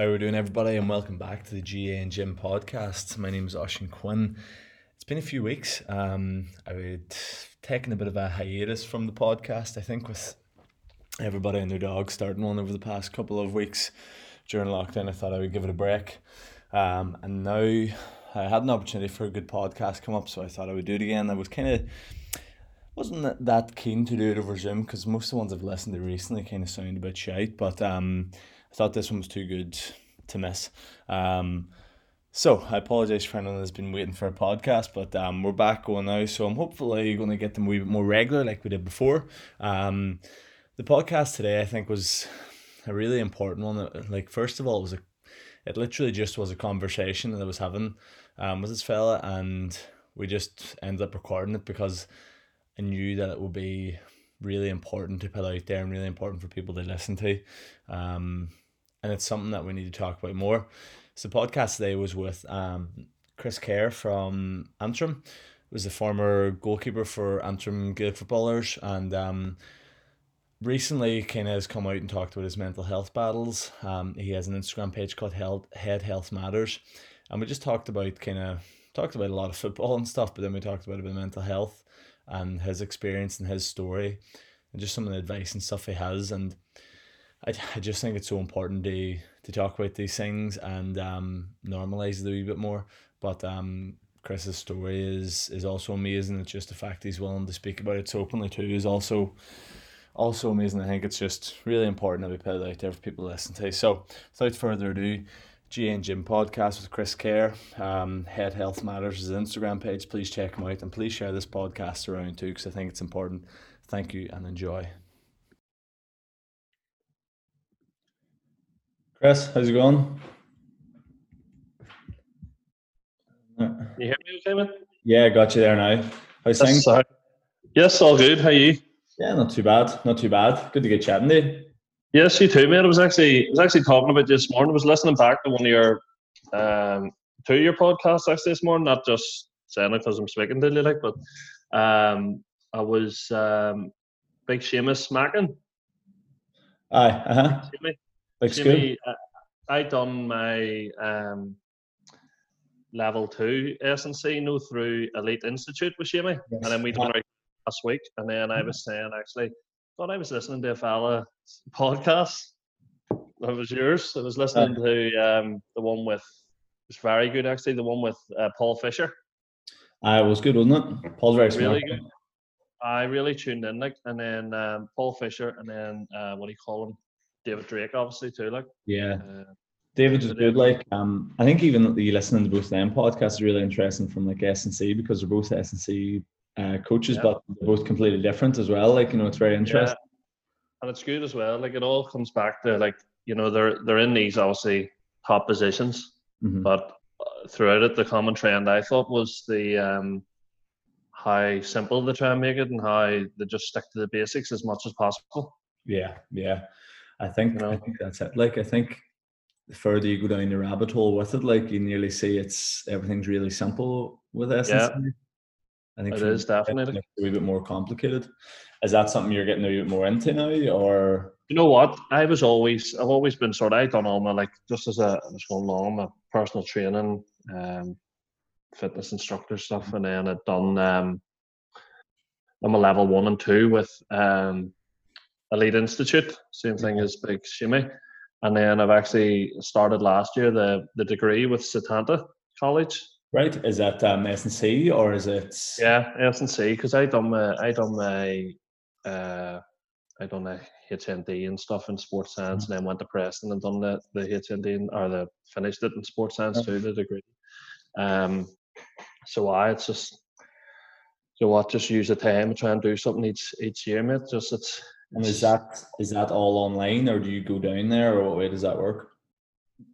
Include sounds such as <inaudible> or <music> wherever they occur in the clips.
How are we doing, everybody, and welcome back to the GAA and Gym podcast. My name is Oisín Quinn. It's been a few weeks. Um, I would taken a bit of a hiatus from the podcast. I think with everybody and their dog starting one over the past couple of weeks during lockdown, I thought I would give it a break. Um, and now I had an opportunity for a good podcast come up, so I thought I would do it again. I was kind of wasn't that keen to do it over Zoom because most of the ones I've listened to recently kind of sound a bit shite, but um, I thought this one was too good to miss. Um, so I apologize for anyone that's been waiting for a podcast, but um, we're back going now. So I'm hopefully going to get them a wee bit more regular like we did before. Um, the podcast today I think was a really important one. Like first of all, it was a, it literally just was a conversation that I was having um, with this fella, and we just ended up recording it because I knew that it would be really important to put out there and really important for people to listen to. Um, and it's something that we need to talk about more. So the podcast today was with um, Chris Kerr from Antrim. Was the former goalkeeper for Antrim Gaelic footballers, and um, recently kind of has come out and talked about his mental health battles. Um, he has an Instagram page called Health, Head Health Matters, and we just talked about kind of talked about a lot of football and stuff, but then we talked about a bit of mental health and his experience and his story, and just some of the advice and stuff he has, and I, I just think it's so important to to talk about these things and um normalize it a wee bit more. But um Chris's story is is also amazing. It's just the fact he's willing to speak about it so openly too is also also amazing. I think it's just really important that we put it out there for people to listen to. So without further ado, GAA and Gym podcast with Chris Kerr. Um, Head Health Matters is Instagram page. Please check him out and please share this podcast around too because I think it's important. Thank you and enjoy. Chris, how's it going? You hear me okay, man? Yeah, got you there now. How's Yes, things? sorry. Yes, all good. How are you? Yeah, not too bad. Not too bad. Good to get chatting to you. Yes, you too, mate. I was actually I was actually talking about this morning. I was listening back to one of your um two of your podcasts actually this morning, not just saying it because I'm speaking to you, like, but um I was um big Seamus smacking. Aye, uh huh. Looks. Jimmy, uh, I done my um, level two S and C, no through Elite Institute with Shimmy, and then we done Yes. our last week. And then I was saying actually, thought I was listening to a fella podcast. That was yours. I was listening to um, the one with. It's very good actually. The one with uh, Paul Fisher. Aye, it was good, wasn't it? Paul's very smart. Really good. I really tuned in, like, and then um, Paul Fisher, and then uh, what do you call him? David Drake, obviously too, like. Yeah. Uh, David was good. Like, um, I think even the listening to both them podcasts is really interesting from like S and C because they're both S and C uh, coaches, Yeah. but they're both completely different as well. Like, you know, it's very interesting. and it's good as well. Like it all comes back to like you know they're they're in these obviously top positions, Mhm. but uh, throughout it the common trend I thought was the um how simple they try and make it and how they just stick to the basics as much as possible. Yeah, yeah. I think You know? I think that's it. Like, I think the further you go down the rabbit hole with it, like you nearly see it's everything's really simple with S Yeah. I think it is definitely. a wee bit more complicated. Is that something you're getting a bit more into now, or You know what? I was always I've always been sort of I done all my like just as a I was going along my personal training, um, fitness instructor stuff, and then I'd done um, I'm a level one and two with um, Elite Institute, same thing as Big Shimmy, and then I've actually started last year the the degree with Setanta College. right? Is that um, S and C or is it? Yeah, S and C because I done my I done my uh I done the HND and stuff in sports science and then went to Preston and done the the HND or the finished it in sports science too the degree. Um, so I it's just so what just use the time and try and do something each each year, mate. Just it's And is that is that all online, or do you go down there, or what way does that work?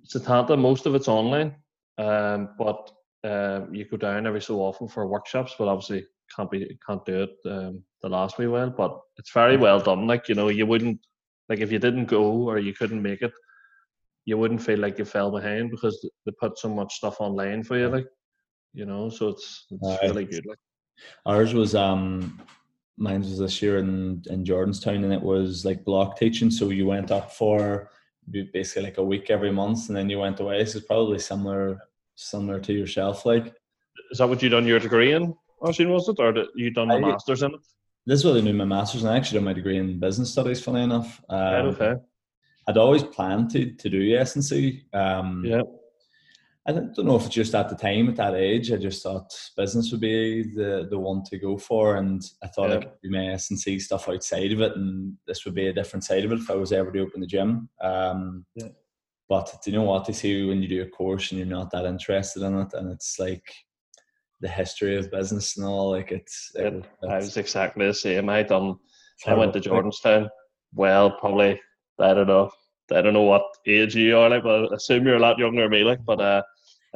Setanta, most of it's online, um, but um, you go down every so often for workshops. But obviously, can't be can't do it um, the last wee while. But it's very well done. Like you know, you wouldn't like if you didn't go or you couldn't make it, you wouldn't feel like you fell behind because they put so much stuff online for you. Like you know, so it's it's Aye. really good. Like Ours was um mine was this year in in Jordanstown and it was like block teaching. So you went up for basically like a week every month, and then you went away. So it's probably similar similar to yourself. Like, is that what you done your degree in? Was it, or did you done a masters in it? This is what I knew my masters, and I actually done my degree in business studies. Funny enough, um, right, okay. I'd always planned to to do S&C. Um, yeah. I don't know if it's just at the time at that age. I just thought business would be the the one to go for, and I thought yeah. I could do my S&C stuff outside of it, and this would be a different side of it if I was ever to open the gym. Um, yeah. But do you know what they say when you do a course and you're not that interested in it, and it's like the history of business and all. Like it's. It, it, I was exactly the same. I done. I went to Jordanstown. Well, probably I don't know. I don't know what age you are like, but I assume you're a lot younger than me. Like, but uh,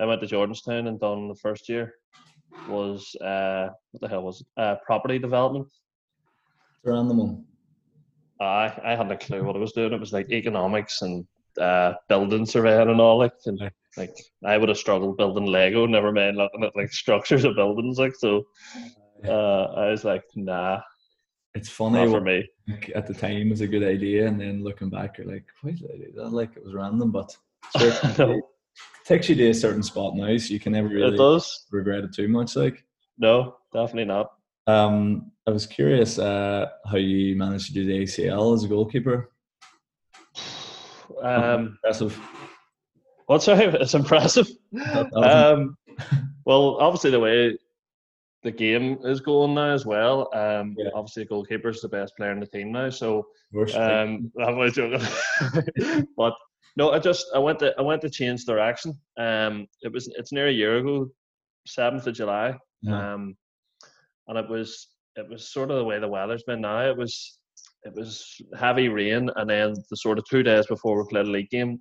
I went to Jordanstown and done the first year was uh, what the hell was it? Uh, property development. Random one. I I had no clue what I was doing. It was like economics and uh, building surveying and all like and like I would have struggled building Lego, never mind looking at like structures of buildings like so uh, I was like, nah. It's funny for me. Like, at the time it was a good idea and then looking back you're like, why did I do that? Like it was random, but <laughs> takes you to a certain spot now, so you can never really it does. regret it too much like. No, definitely not. Um I was curious uh, how you managed to do the ACL as a goalkeeper. <sighs> Um, impressive. What's right? <laughs> It's impressive. Um, well, obviously the way the game is going now as well. Um, yeah. Obviously, the goalkeeper is the best player in the team now. So, um, I'm joking. <laughs> but no, I just I went to I went to change direction. Um, it was it's near a year ago, seventh of July. Yeah. Um, and it was it was sort of the way the weather's been now. It was it was heavy rain, and then the sort of two days before we played a league game,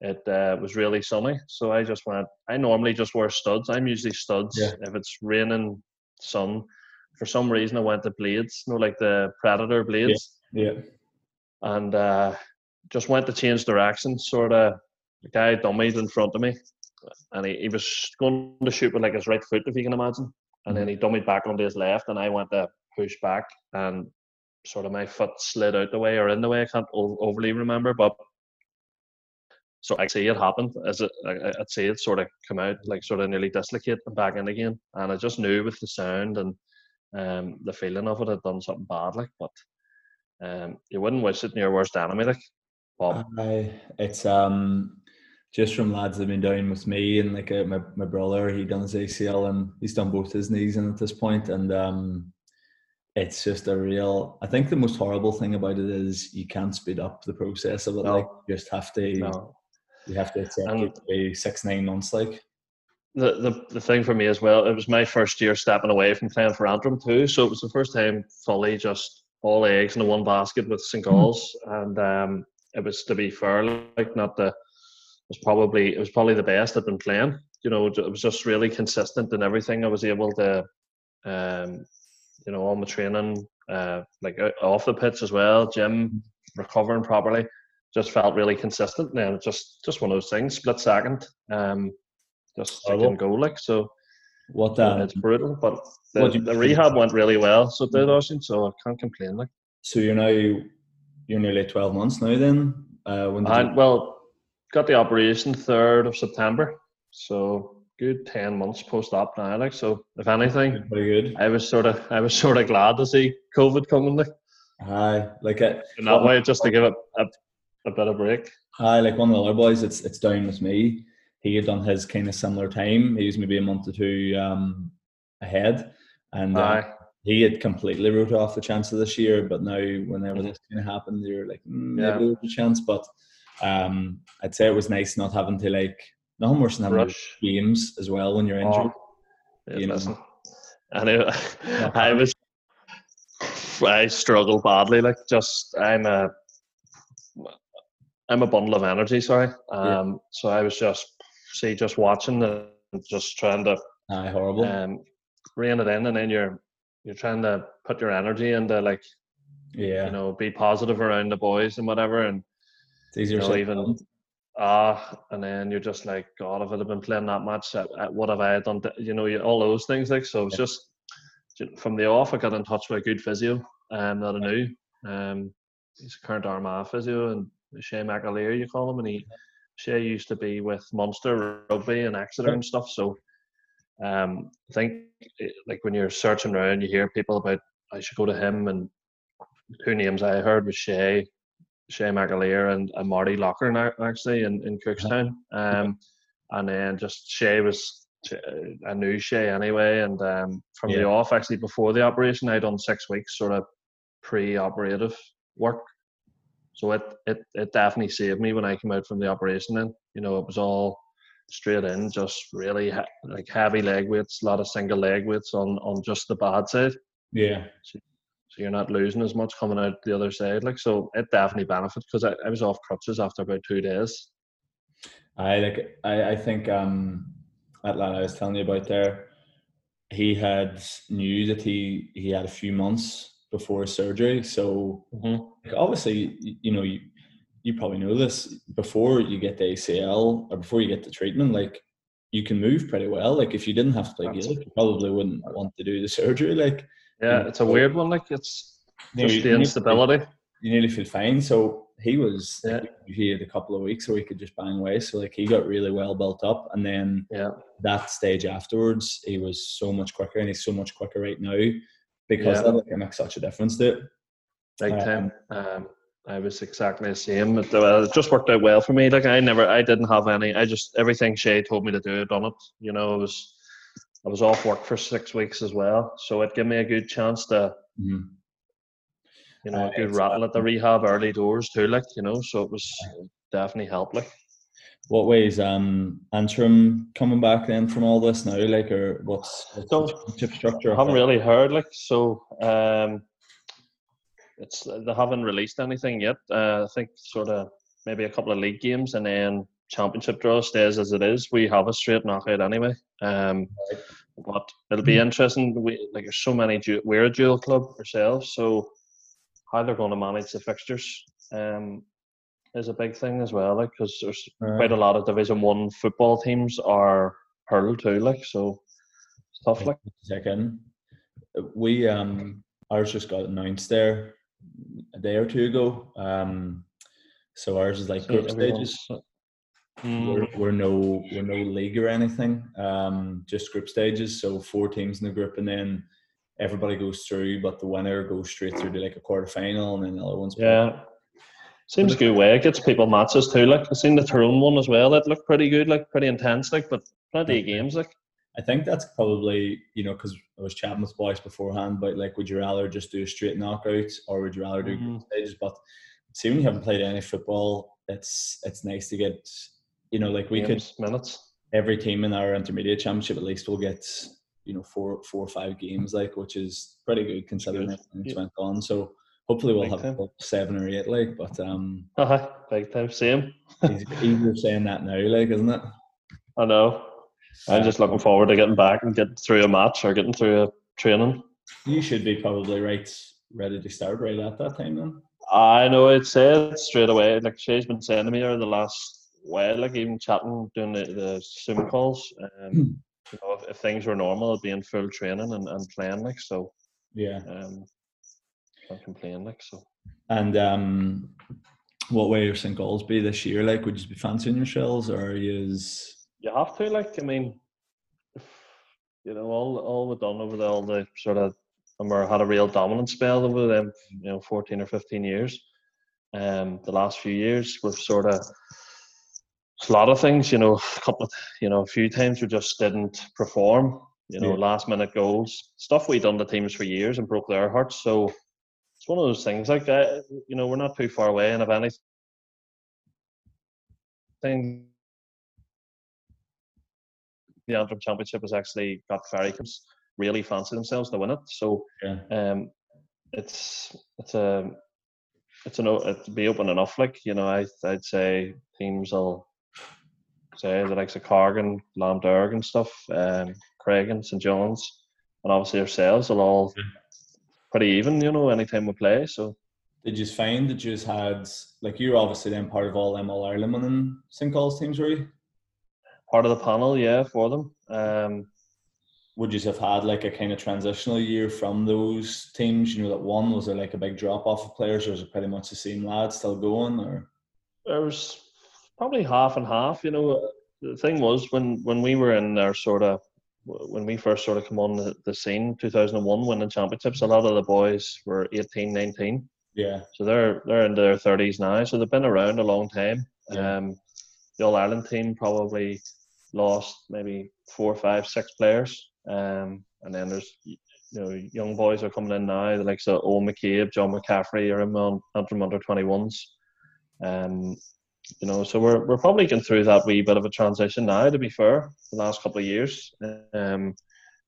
it uh, was really sunny. So I just went. I normally just wear studs. I'm usually studs yeah. if it's raining, sun. For some reason, I went to blades. You know, like the Predator blades. Yeah. yeah. And uh, just went to change direction. Sort of, the guy dummied in front of me, and he, he was going to shoot with like his right foot, if you can imagine. And then mm-hmm. he dummied back onto his left, and I went to push back, and sort of my foot slid out the way or in the way. I can't overly remember, but so I see it happen as it, I, would see it sort of come out like sort of nearly dislocate and back in again. And I just knew with the sound and um, the feeling of it, I'd done something bad, like, but um, you wouldn't wish it in your worst enemy, like. Bob. It's um just from lads that have been down with me and like uh, my, my brother, he done his ACL and he's done both his knees in at this point, and um it's just a real i think the most horrible thing about it is you can't speed up the process of it no. like you just have to no. you have to accept and it to be six nine months like the, the the thing for me as well it was my first year stepping away from playing for Antrim too so it was the first time fully just all eggs in the one basket with St Gall's mm. and um it was to be fair like not the it was probably it was probably the best I'd been playing you know it was just really consistent in everything I was able to um you know, all my training, uh, like off the pitch as well, gym, recovering properly, just felt really consistent. And just just one of those things, split second, um, just oh, didn't go like so. What um, it's brutal, but the, the rehab went really well. So did, Oisín, so I can't complain. Like, so you're now you're nearly twelve months now. Then, uh, when I, you... well, got the operation third of September. So good ten months post op now. Like so, if anything, very good. I was sort of I was sort of glad to see COVID coming. Like, aye, like it in that way, just to give it a, a bit of break. Aye, like one of the other boys, it's it's down with me. He had done his kind of similar time. He was maybe a month or two um, ahead, and uh, he had completely wrote off the chance of this year. But now, whenever mm-hmm. this kind of happened, you're like, mm, maybe there's a chance. But um, I'd say it was nice not having to like nothing worse than having Rush. games as well when you're oh, injured. Oh, you know. I know. <laughs> I was. I struggle badly. Like just, I'm a. I'm a bundle of energy. Sorry. Um. Yeah. So I was just, see, just watching and just trying to. Aye, horrible. Um, rein it in, and then you're you're trying to put your energy into like, yeah, you know, be positive around the boys and whatever, and it's easier you know, even ah, and then you're just like, God, if I'd have been playing that much, what have I done? To, you know, you, all those things. Like, so it's just from the off, I got in touch with a good physio um, that I knew. Um, he's a current Armagh physio, and Shay McAleer, you call him, and he Shay used to be with Munster Rugby and Exeter and stuff. So um, I think eh, like when you're searching around, you hear people about I should go to him, and two names I heard was Shay, Shay McAleer, and, and Marty Locker actually in, in Cookstown. Um, and then just Shay was I knew Shay anyway, and um, from yeah. the off actually before the operation, I'd done six weeks sort of pre-operative work. So it, it it definitely saved me when I came out from the operation. Then you know it was all straight in, just really like heavy leg weights, a lot of single leg weights on on just the bad side. Yeah. So, so you're not losing as much coming out the other side. Like so, it definitely benefits because I, I was off crutches after about two days. I like I I think um that lad I was telling you about there, he had knew that he he had a few months before surgery. So mm-hmm. like obviously, you know, you you probably know this before you get the ACL or before you get the treatment, like you can move pretty well. Like if you didn't have to play Gaelic, you probably wouldn't want to do the surgery. Like yeah, it's a weird one. Like it's just you, the instability. You nearly feel fine. So he was yeah. like, he had a couple of weeks where he could just bang away. So like he got really well built up, and then yeah, that stage afterwards, he was so much quicker, and he's so much quicker right now because yeah. that like, makes such a difference to it. Big time. Um, um, I was exactly the same. It, it, just worked out well for me. Like I never, I didn't have any. I just everything Shay told me to do, I done it. You know, it was I was off work for six weeks as well, so it gave me a good chance to. Mm-hmm you know, a good rattle at the rehab early doors too, like, you know, so it was definitely helped like. What ways um Antrim coming back then from all this now, like or what's, what's so, the structure? I haven't really heard like so um it's they haven't released anything yet. Uh, I think sort of maybe a couple of league games and then championship draw stays as it is. We have a straight knockout anyway. Um, but it'll be hmm. interesting. We like there's so many. We're a dual club ourselves, so how they're going to manage the fixtures um, is a big thing as well. Like because there's right. quite a lot of Division One football teams are hurled too. Like so, stuff like. Second, we um ours just got announced there a day or two ago. Um, so ours is like so group stages. Mm. We're, we're no we're no league or anything. Um, just group stages. So four teams in the group, and then everybody goes through, but the winner goes straight through to like a quarter final, and then the other one's yeah. Seems a good way. It gets people matches too. Like I've seen the Tyrone one as well. That looked pretty good, like pretty intense, like but plenty of games. Like I think that's probably you know because I was chatting with boys beforehand about like would you rather just do a straight knockout or would you rather do mm-hmm. stages? But see when you haven't played any football, it's it's nice to get you know like we games, could minutes. Every team in our intermediate championship at least will get you know four four or five games like which is pretty good considering good. it yeah. went on so hopefully we'll big have seven or eight like but um uh-huh. big time same easier saying that now like isn't it i know i'm just looking forward to getting back and getting through a match or getting through a training you should be probably right ready to start right at that time then i know it said straight away like she's been saying to me over the last while like even chatting doing the, the zoom calls um you know, if, if things were normal, I'd be in full training and, and playing like so. Yeah. Um, can't complain like so. And um, what way your St Gall's be this year? Like, would you be fancying yourselves, or are you? You have to like. I mean, you know, all all we've done over the all the sort of, we had a real dominant spell over them, you know, fourteen or fifteen years. Um, the last few years we've sort of a lot of things, you know, a couple of, you know, a few times we just didn't perform, you know, yeah. last minute goals, stuff we done the teams for years and broke their hearts. So it's one of those things like that, you know, we're not too far away. And if anything, the Antrim Championship has actually got very really fancy themselves to win it. So yeah. um, it's it's a it's an it'd be open enough. Like you know, I I'd say teams will say the likes of Corrigan, Lámh Dhearg and stuff, um, Craig and St John's, and obviously ourselves are all pretty even, you know, anytime we play. So did you find that you just had like you're obviously then part of all all Ireland and St. Paul's teams, were you? Part of the panel, yeah, for them. Um, would you have had like a kind of transitional year from those teams? You know, that one was there like a big drop off of players, or was it pretty much the same lads still going, or? there was probably half and half. You know, the thing was when when we were in our sort of when we first sort of come on the, the scene 2001 winning championships a lot of the boys were 18 19 yeah so they're they're in their 30s now so they've been around a long time Yeah. um the all ireland team probably lost maybe four or five, six players um and then there's you know young boys are coming in now the likes of Owen McCabe John McCaffrey are in under under 21s um you know, so we're we're probably going through that wee bit of a transition now. To be fair, the last couple of years, um,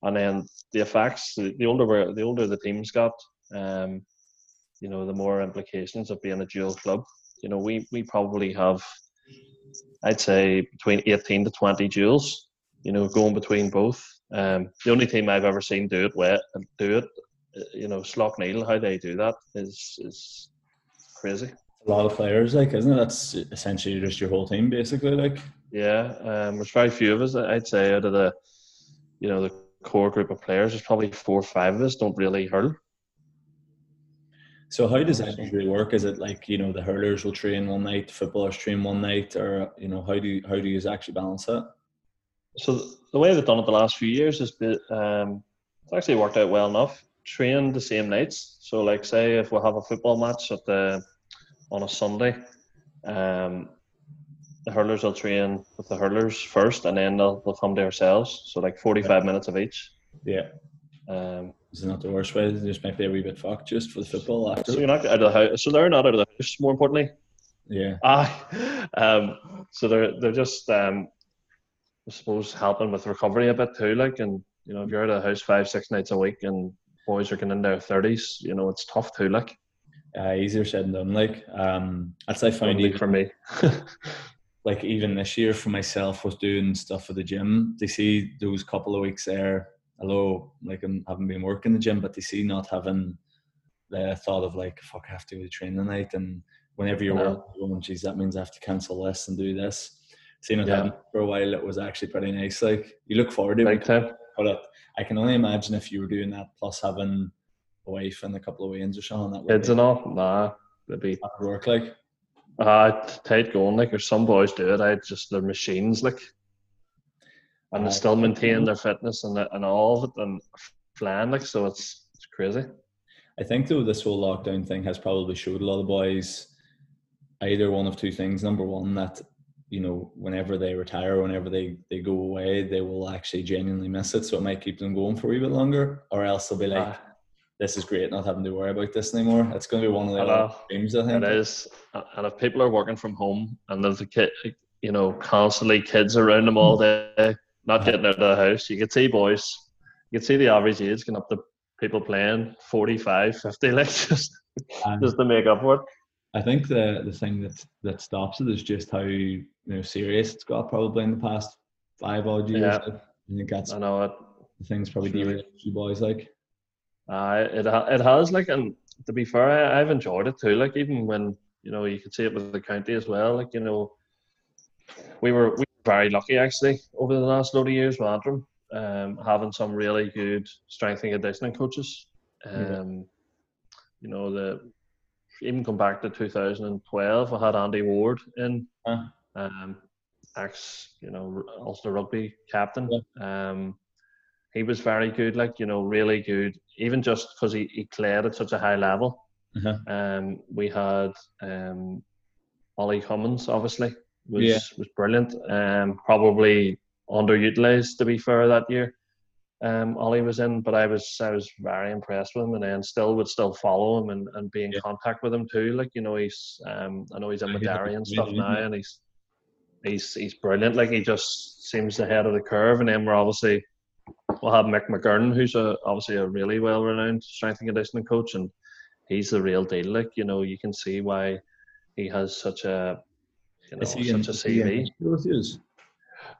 and then the effects. The older we're, the older the teams got, um, you know, the more implications of being a dual club. You know, we we probably have, I'd say, between eighteen to twenty duels. You know, going between both. Um, the only team I've ever seen do it well, do it, uh, you know, Slaughtneil how they do that is is crazy. a lot of players like isn't it that's essentially just your whole team basically like Yeah, um, there's very few of us. I'd say out of the, you know, the core group of players, there's probably four or five of us don't really hurl. So how does that usually work is it like you know the hurlers will train one night footballers train one night or you know how do you how do you actually balance that So the way they've done it the last few years has been, um, it's actually worked out well enough. Train the same nights. So like say if we have a football match at the on a Sunday, um, the hurlers will train with the hurlers first, and then they'll, they'll come to ourselves. So like forty five minutes of each. yeah Um, is it not the worst way they just might be a wee bit fucked just for the football after so you're not out of the house. So they're not out of the house. More importantly, yeah Aye. Um, so they're they're just um, I suppose helping with recovery a bit too. Like, and you know, if you're out of the house five six nights a week and boys are getting in their thirties, you know, it's tough too. Like, uh, easier said than done like um that's I found only even for me. <laughs> like even this year for myself was doing stuff for the gym. They see those couple of weeks there, although like I haven't been working the gym, but they see not having the thought of like fuck I have to go to train tonight and whenever you're Yeah. working, going, geez, that means I have to cancel this and do this. Seeing it Yeah. happen for a while, it was actually pretty nice. Like you look forward to it, time. but it, I can only imagine if you were doing that plus having a wife and a couple of weans or something that would Kids be and all, nah, it'd be hard work. Like uh, tight going. Like, or some boys do it. I just they're machines. Like, and they still maintain mm-hmm. their fitness and and all of it and flying. Like, so it's it's crazy. I think though this whole lockdown thing has probably showed a lot of boys either one of two things. Number one, that you know, whenever they retire, whenever they, they go away, they will actually genuinely miss it. So it might keep them going for a wee bit longer. Or else they'll be like. This is great, not having to worry about this anymore. It's gonna be one of the dreams, I think. It is, and if people are working from home and there's a kid, you know, constantly kids around them all hmm. day, not getting out of the house, you can see boys, you can see the average age going up to people playing 45, 50, <laughs> like just just to make up for it. I think the the thing that that stops it is just how you know serious it's got probably in the past five odd years. Yeah. I think that's I know it. the thing's probably derailed few boys like. Uh, it it has like, and to be fair, I, I've enjoyed it too. Like even when you know you could see it with the county as well. Like you know, we were we were very lucky actually over the last load of years with Antrim, um, having some really good strength and conditioning coaches. Um, Yeah. You know the even come back to 2012, I had Andy Ward in, Huh. um, ex you know Ulster rugby captain. Um, he was very good, like you know, really good. Even just because he, he played at such a high level. Uh-huh. Um, we had um, Ollie Cummins, obviously, was Yeah. was brilliant. Um, probably underutilized to be fair that year. Um, Ollie was in, but I was I was very impressed with him, and then still would still follow him and, and be in Yeah. contact with him too. Like you know, he's um, I know he's in Madari and stuff now, and he's he's he's brilliant. Like he just seems ahead of the curve, and then we're obviously we'll have Mick McGurn, who's a obviously a really well renowned strength and conditioning coach, and he's the real deal. Like you know, you can see why he has such a you know he in- a CV. history with yous?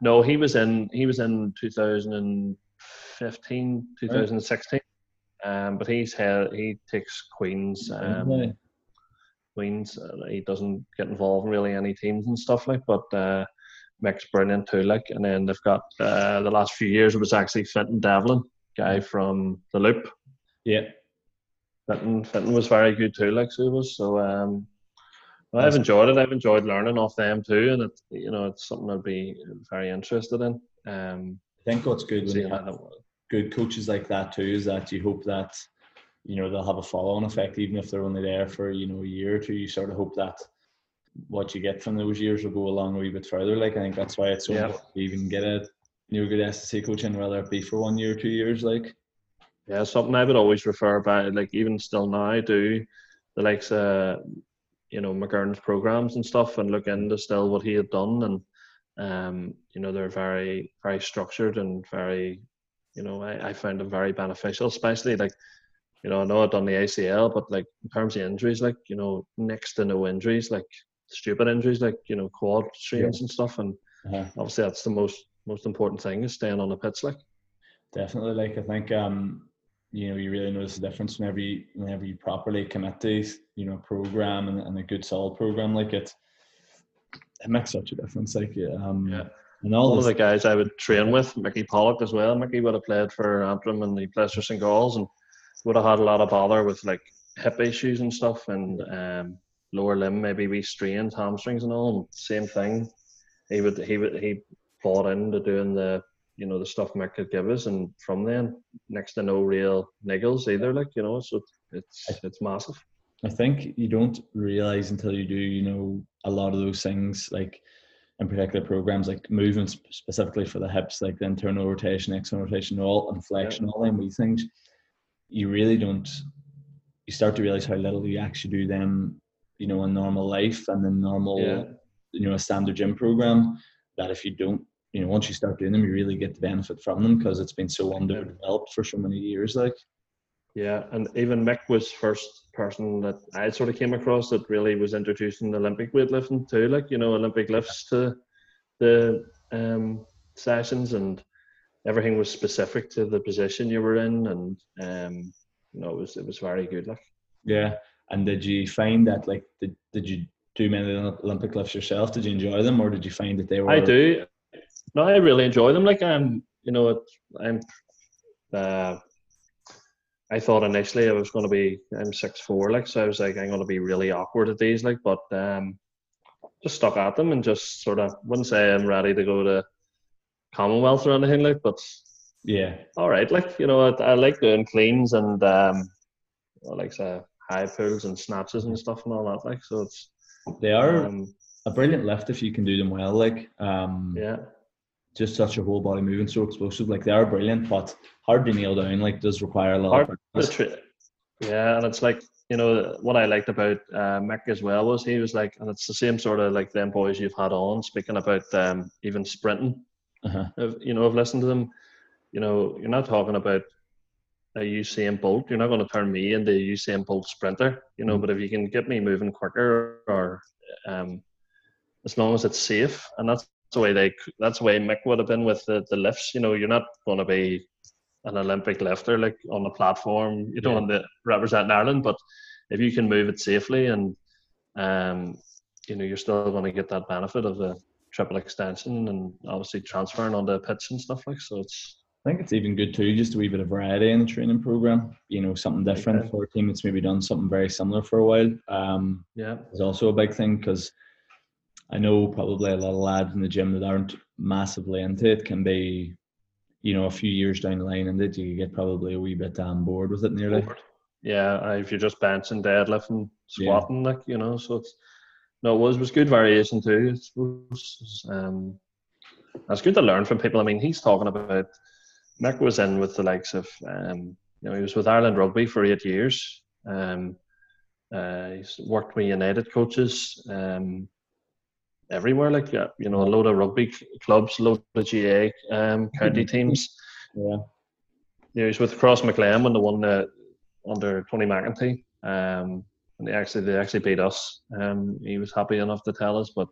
No, he was in he was in 2015, 2016. Um, but he's had he takes Queens um, Yeah. Queens. Uh, he doesn't get involved in really any teams and stuff like. But uh, Mick's brilliant too. Like, and then they've got uh, the last few years it was actually Fenton Devlin, guy from the Loup. yeah. Fenton Fenton was very good too. Like so was so. Um, Well, I've enjoyed it. I've enjoyed learning off them too, and it you know it's something I'd be very interested in. Um, I think what's good when you have good coaches like that too is that you hope that you know they'll have a follow-on effect even if they're only there for you know a year or two. You sort of hope that what you get from those years will go along a wee bit further. Like I think that's why it's so Yeah. important to even get a you know good SSC coach in, whether it be for one year or two years. Like Yeah, something I would always refer back, like even still now, I do the likes of you know McGurn's programs and stuff, and look into still what he had done, and um, you know they're very very structured and very, you know, I, I found them very beneficial, especially like, you know, I know I've done the ACL, but like in terms of injuries, like you know, next to no injuries, like stupid injuries, like you know, quad strains and stuff, and uh, obviously that's the most most important thing is staying on the pitch, like. definitely, like I think um you know you really notice the difference whenever you whenever you properly commit to you know program and, and a good solid program like it. It makes such a difference. Like um Yeah. and all One of the guys I would train with, Mickey Pollock as well. Mickey would have played for Antrim and the for St. Galls and would have had a lot of bother with like hip issues and stuff and um, lower limb, maybe we strained hamstrings and all. And same thing. He would he would he bought into doing the you know the stuff Mick could give us, and from then next to no real niggles either. Like you know, so it's it's massive. I think you don't realize until you do, you know, a lot of those things, like in particular programs, like movements specifically for the hips, like the internal rotation, external rotation, all and flexion, all them wee things. You really don't. You start to realize how little you actually do them, you know, in normal life and in normal, Yeah. you know, a standard gym program. That if you don't, you know, once you start doing them, you really get the benefit from them because it's been so underdeveloped for so many years. Like, Yeah, and even Mick was first person that I sort of came across that really was introducing Olympic weightlifting too, like you know Olympic lifts to the um, sessions, and everything was specific to the position you were in, and um, you know it was it was very good. Like Yeah. And did you find that like did, did you do many Olympic lifts yourself? Did you enjoy them or did you find that they were I do, no, I really enjoy them. Like I'm, you know, it, I'm. Uh, I thought initially I was going to be I'm six four like so I was like I'm going to be really awkward at these like but um just stuck at them and just sort of wouldn't say I'm ready to go to Commonwealth or anything like but Yeah. all right like you know I, I like doing cleans and um like say high pulls and snatches and stuff and all that like so it's They are um a brilliant lift if you can do them well. Like um yeah just such a whole body movement, so explosive. Like they are brilliant, but hard to nail down, like does require a lot Hard tri- yeah, and it's like you know what I liked about uh, Mick as well was he was like, and it's the same sort of like them boys you've had on speaking about um, even sprinting. Uh-huh. I've, you know, I've listened to them. You know, you're not talking about a Usain Bolt. You're not going to turn me into a Usain Bolt sprinter. You know, Mhm. but if you can get me moving quicker, or um, as long as it's safe, and that's the way they. That's the way Mick would have been with the, the lifts. You know, you're not going to be an Olympic lifter like on the platform. You don't Yeah. want to represent Ireland, but if you can move it safely and um, you know, you're still going to get that benefit of the triple extension and obviously transferring on the pitch and stuff like. So it's I think it's even good too, just a wee bit of variety in the training program. You know, something different Okay. for a team that's maybe done something very similar for a while. Um, yeah, is also a big thing because I know probably a lot of lads in the gym that aren't massively into it can be, you know, a few years down the line and that you get probably a wee bit um, bored with it nearly. yeah. If you're just benching, deadlifting, Yeah. squatting, like you know, so it's no, it was was good variation too. I suppose. Um, it's good to learn from people. I mean, he's talking about Mick was in with the likes of um, you know he was with Ireland Rugby for eight years. Um, uh, he's worked with United coaches um, everywhere, like yeah, you know, a load of rugby clubs, load of GAA um, county <laughs> teams. Yeah. Yeah, he was with Crossmaglen when they won the under Tony McEntee. Um, and they actually they actually beat us. Um, he was happy enough to tell us, but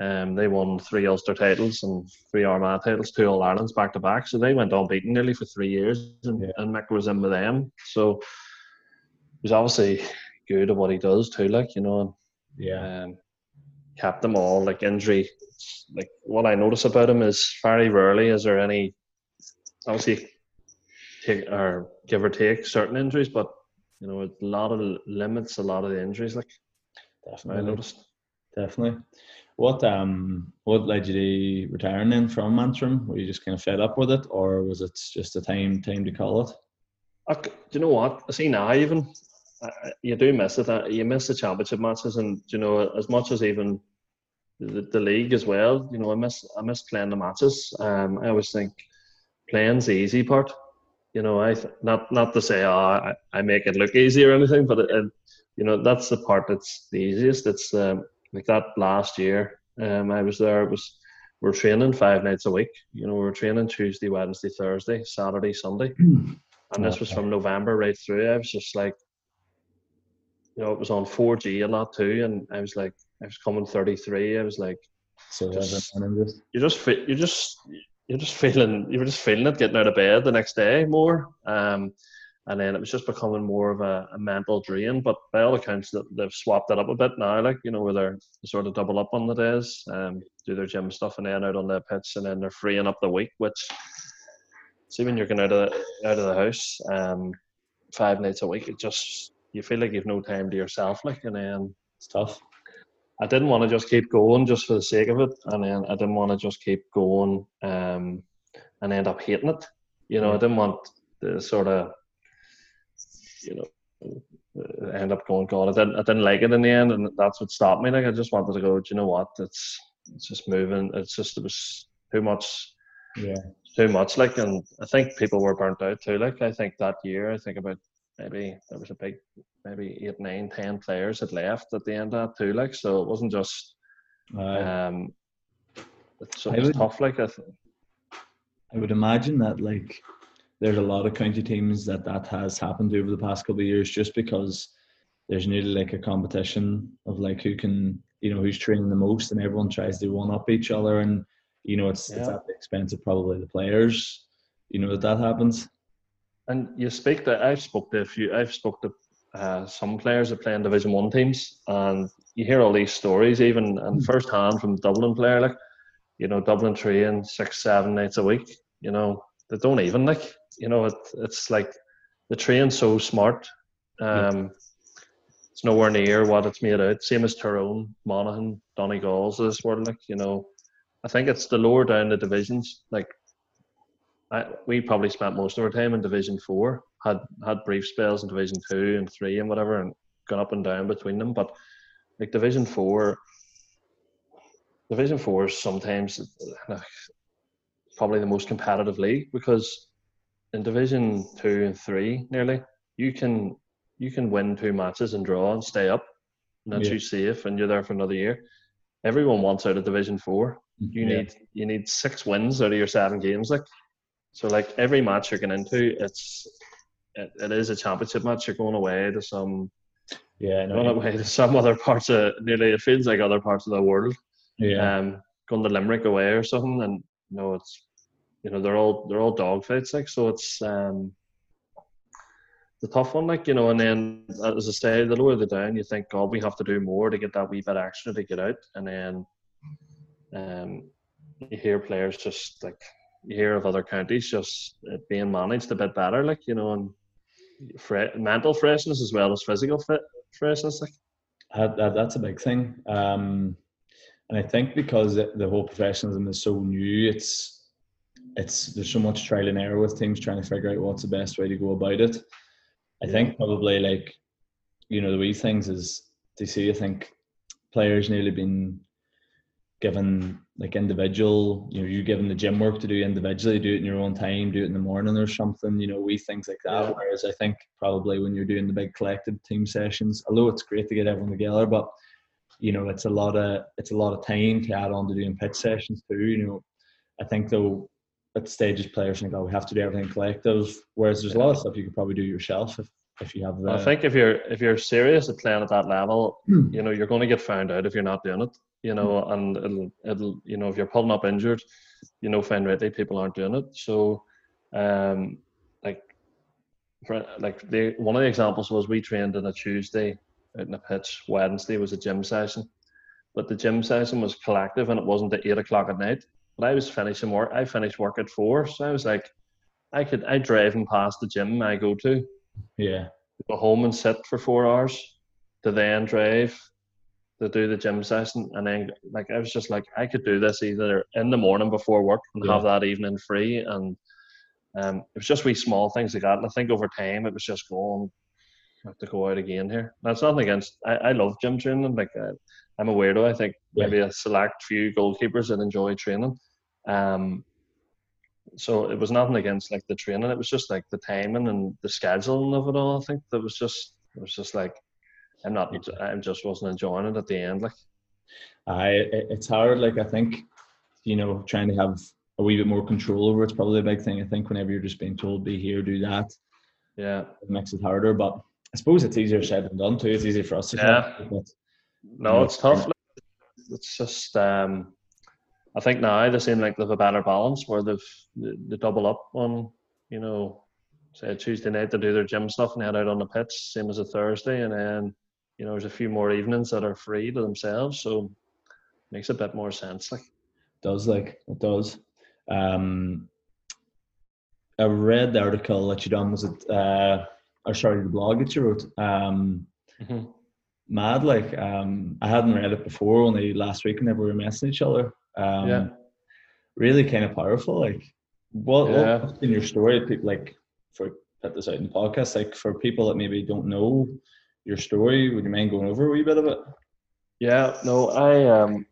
um, they won three Ulster titles and three Armagh titles, two All Irelands back to back. So they went on beating nearly for three years, and, Yeah. and Mick was in with them. So he's obviously good at what he does too. Like you know, Yeah. um, kept them all. Like injury, like what I notice about him is very rarely is there any, obviously, take or give or take certain injuries, but you know, a lot of limits, a lot of the injuries. Like definitely I noticed. definitely. What um what led you to retiring then from Antrim? Were you just kind of fed up with it, or was it just a time time to call it? I, do you know what? I see now even you do miss it. Uh, you miss the championship matches, and you know as much as even the, the league as well. You know, I miss I miss playing the matches. Um, I always think playing's the easy part. You know, I not not to say oh, I, I make it look easy or anything, but it, it, you know that's the part that's the easiest. It's um, like that last year. Um, I was there. It was we're training five nights a week. You know, we are training Tuesday, Wednesday, Thursday, Saturday, Sunday, and this was from November right through. I was just like, you know, it was on 4G a lot too, and I was like, I was coming 33. I was like, so just, you just you just you're just feeling you were just feeling it getting out of bed the next day more. Um, and then it was just becoming more of a, a mental drain. But by all accounts, they've swapped it up a bit now, like you know, where they're sort of double up on the days, um, do their gym stuff, and then out on the pitch, and then they're freeing up the week. Which, see, when you're going out of the, out of the house, um, five nights a week, it just you feel like you've no time to yourself, like, and then it's tough. I didn't want to just keep going just for the sake of it, and then I didn't want to just keep going um, and end up hating it. You know, I didn't want the sort of, you know, end up going, God, I didn't, I didn't like it in the end, and that's what stopped me. Like, I just wanted to go. Do you know what? It's, it's just moving. It's just it was too much. Yeah. Too much. Like, and I think people were burnt out too. Like, I think that year, I think about maybe there was a big maybe eight, nine, ten players had left at the end of that too. Like so, it wasn't just. Um, it's, it was tough. Like I, th- I would imagine that like there's a lot of county teams that that has happened over the past couple of years, just because there's nearly like a competition of like who can you know who's training the most, and everyone tries to one up each other, and you know it's yeah. it's at the expense of probably the players. You know that that happens. And you speak to I've spoke to a few I've spoke to uh, some players that play in Division One teams, and you hear all these stories, even and hmm. first hand from Dublin player, like you know Dublin train six seven nights a week. You know they don't even like you know it, it's like the train so smart. Um, It's nowhere near what it's made out. Same as Tyrone, Monaghan, Donegal's this world. Like you know, I think it's the lower down the divisions. Like I, we probably spent most of our time in Division Four. Had had brief spells in Division Two and Three and whatever, and gone up and down between them. But like Division Four, Division Four is sometimes probably the most competitive league because in Division Two and Three, nearly you can you can win two matches and draw and stay up, and that's yeah. you safe, and you're there for another year. Everyone wants out of Division Four. You yeah. need you need six wins out of your seven games, like so like every match you're going into, it's it, it is a championship match. You're going away to some yeah, no, going away to some other parts of nearly it feels like other parts of the world. Yeah. Um, going to Limerick away or something, and you know it's you know they're all they're all dog fights like so it's um the tough one like you know and then as I say the lower the down you think God we have to do more to get that wee bit extra to get out and then um you hear players just like you hear of other counties just it being managed a bit better, like you know, and fre- mental freshness as well as physical fit freshness. Like that, that, that's a big thing, um, and I think because the whole professionalism is so new, it's it's there's so much trial and error with teams trying to figure out what's the best way to go about it. I yeah. think probably like you know the wee things is to see. I think players nearly been given like individual, you know, you're given the gym work to do individually, do it in your own time, do it in the morning or something, you know, we things like that. Yeah. Whereas I think probably when you're doing the big collective team sessions, although it's great to get everyone together, but you know, it's a lot of it's a lot of time to add on to doing pitch sessions too. You know, I think though at stages players think, oh, we have to do everything collective. Whereas there's a lot of stuff you could probably do yourself if, if you have the. I think if you're if you're serious at playing at that level, <clears throat> you know, you're going to get found out if you're not doing it you know, and it'll, it'll, you know, if you're pulling up injured, you know, fine rightly people aren't doing it. So, um, like, for, like the one of the examples was we trained on a Tuesday out in a pitch. Wednesday was a gym session, but the gym session was collective and it wasn't at eight o'clock at night. But I was finishing work. I finished work at four, so I was like, I could I drive and past the gym I go to, yeah, go home and sit for four hours, to then drive to do the gym session, and then like I was just like I could do this either in the morning before work and Yeah. have that evening free, and um, it was just wee small things like that. And I think over time it was just going. I have to go out again here. That's nothing against. I, I love gym training. Like uh, I'm a weirdo. I think Yeah. maybe a select few goalkeepers that enjoy training. Um, so it was nothing against like the training. It was just like the timing and the scheduling of it all. I think that was just it was just like I'm not. I'm just wasn't enjoying it at the end. Like I it's hard. Like I think, you know, trying to have a wee bit more control over it's probably a big thing. I think whenever you're just being told be here, do that, yeah, it makes it harder. But I suppose it's easier said than done too. It's easy for us to Yeah. but no, Yeah. it's tough. Like, it's just. um I think now they seem like they've a better balance where they've they, they double up on you know say a Tuesday night to do their gym stuff and head out on the pitch, same as a Thursday, and then you know there's a few more evenings that are free to themselves, so makes a bit more sense. Like does like it does. Um, I read the article that you done. Was it? Uh, or sorry, the blog that you wrote. Um, mad. Like um, I hadn't read it before. Only last week, whenever we were messaging each other. Um, Yeah. Really kind of powerful. Like, what, Yeah. what's in your story? People like for put this out in the podcast. Like for people that maybe don't know your story, would you mind going over a wee bit of it? Yeah, no, I um,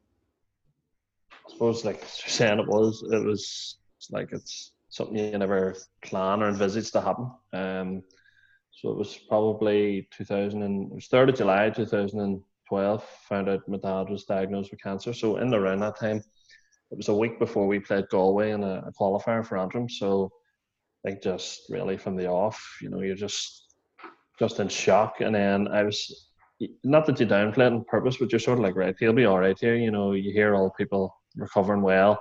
I suppose like saying it was, it was like it's something you never plan or envisage to happen. Um, so it was probably 2000 and it was 3rd of July 2012. Found out my dad was diagnosed with cancer. So in around that time, it was a week before we played Galway in a, a qualifier for Antrim. So I think just really from the off, you know, you're just just in shock. And then I was not that you downplay it on purpose, but you're sort of like, right, he'll be all right here. You know, you hear all people recovering well.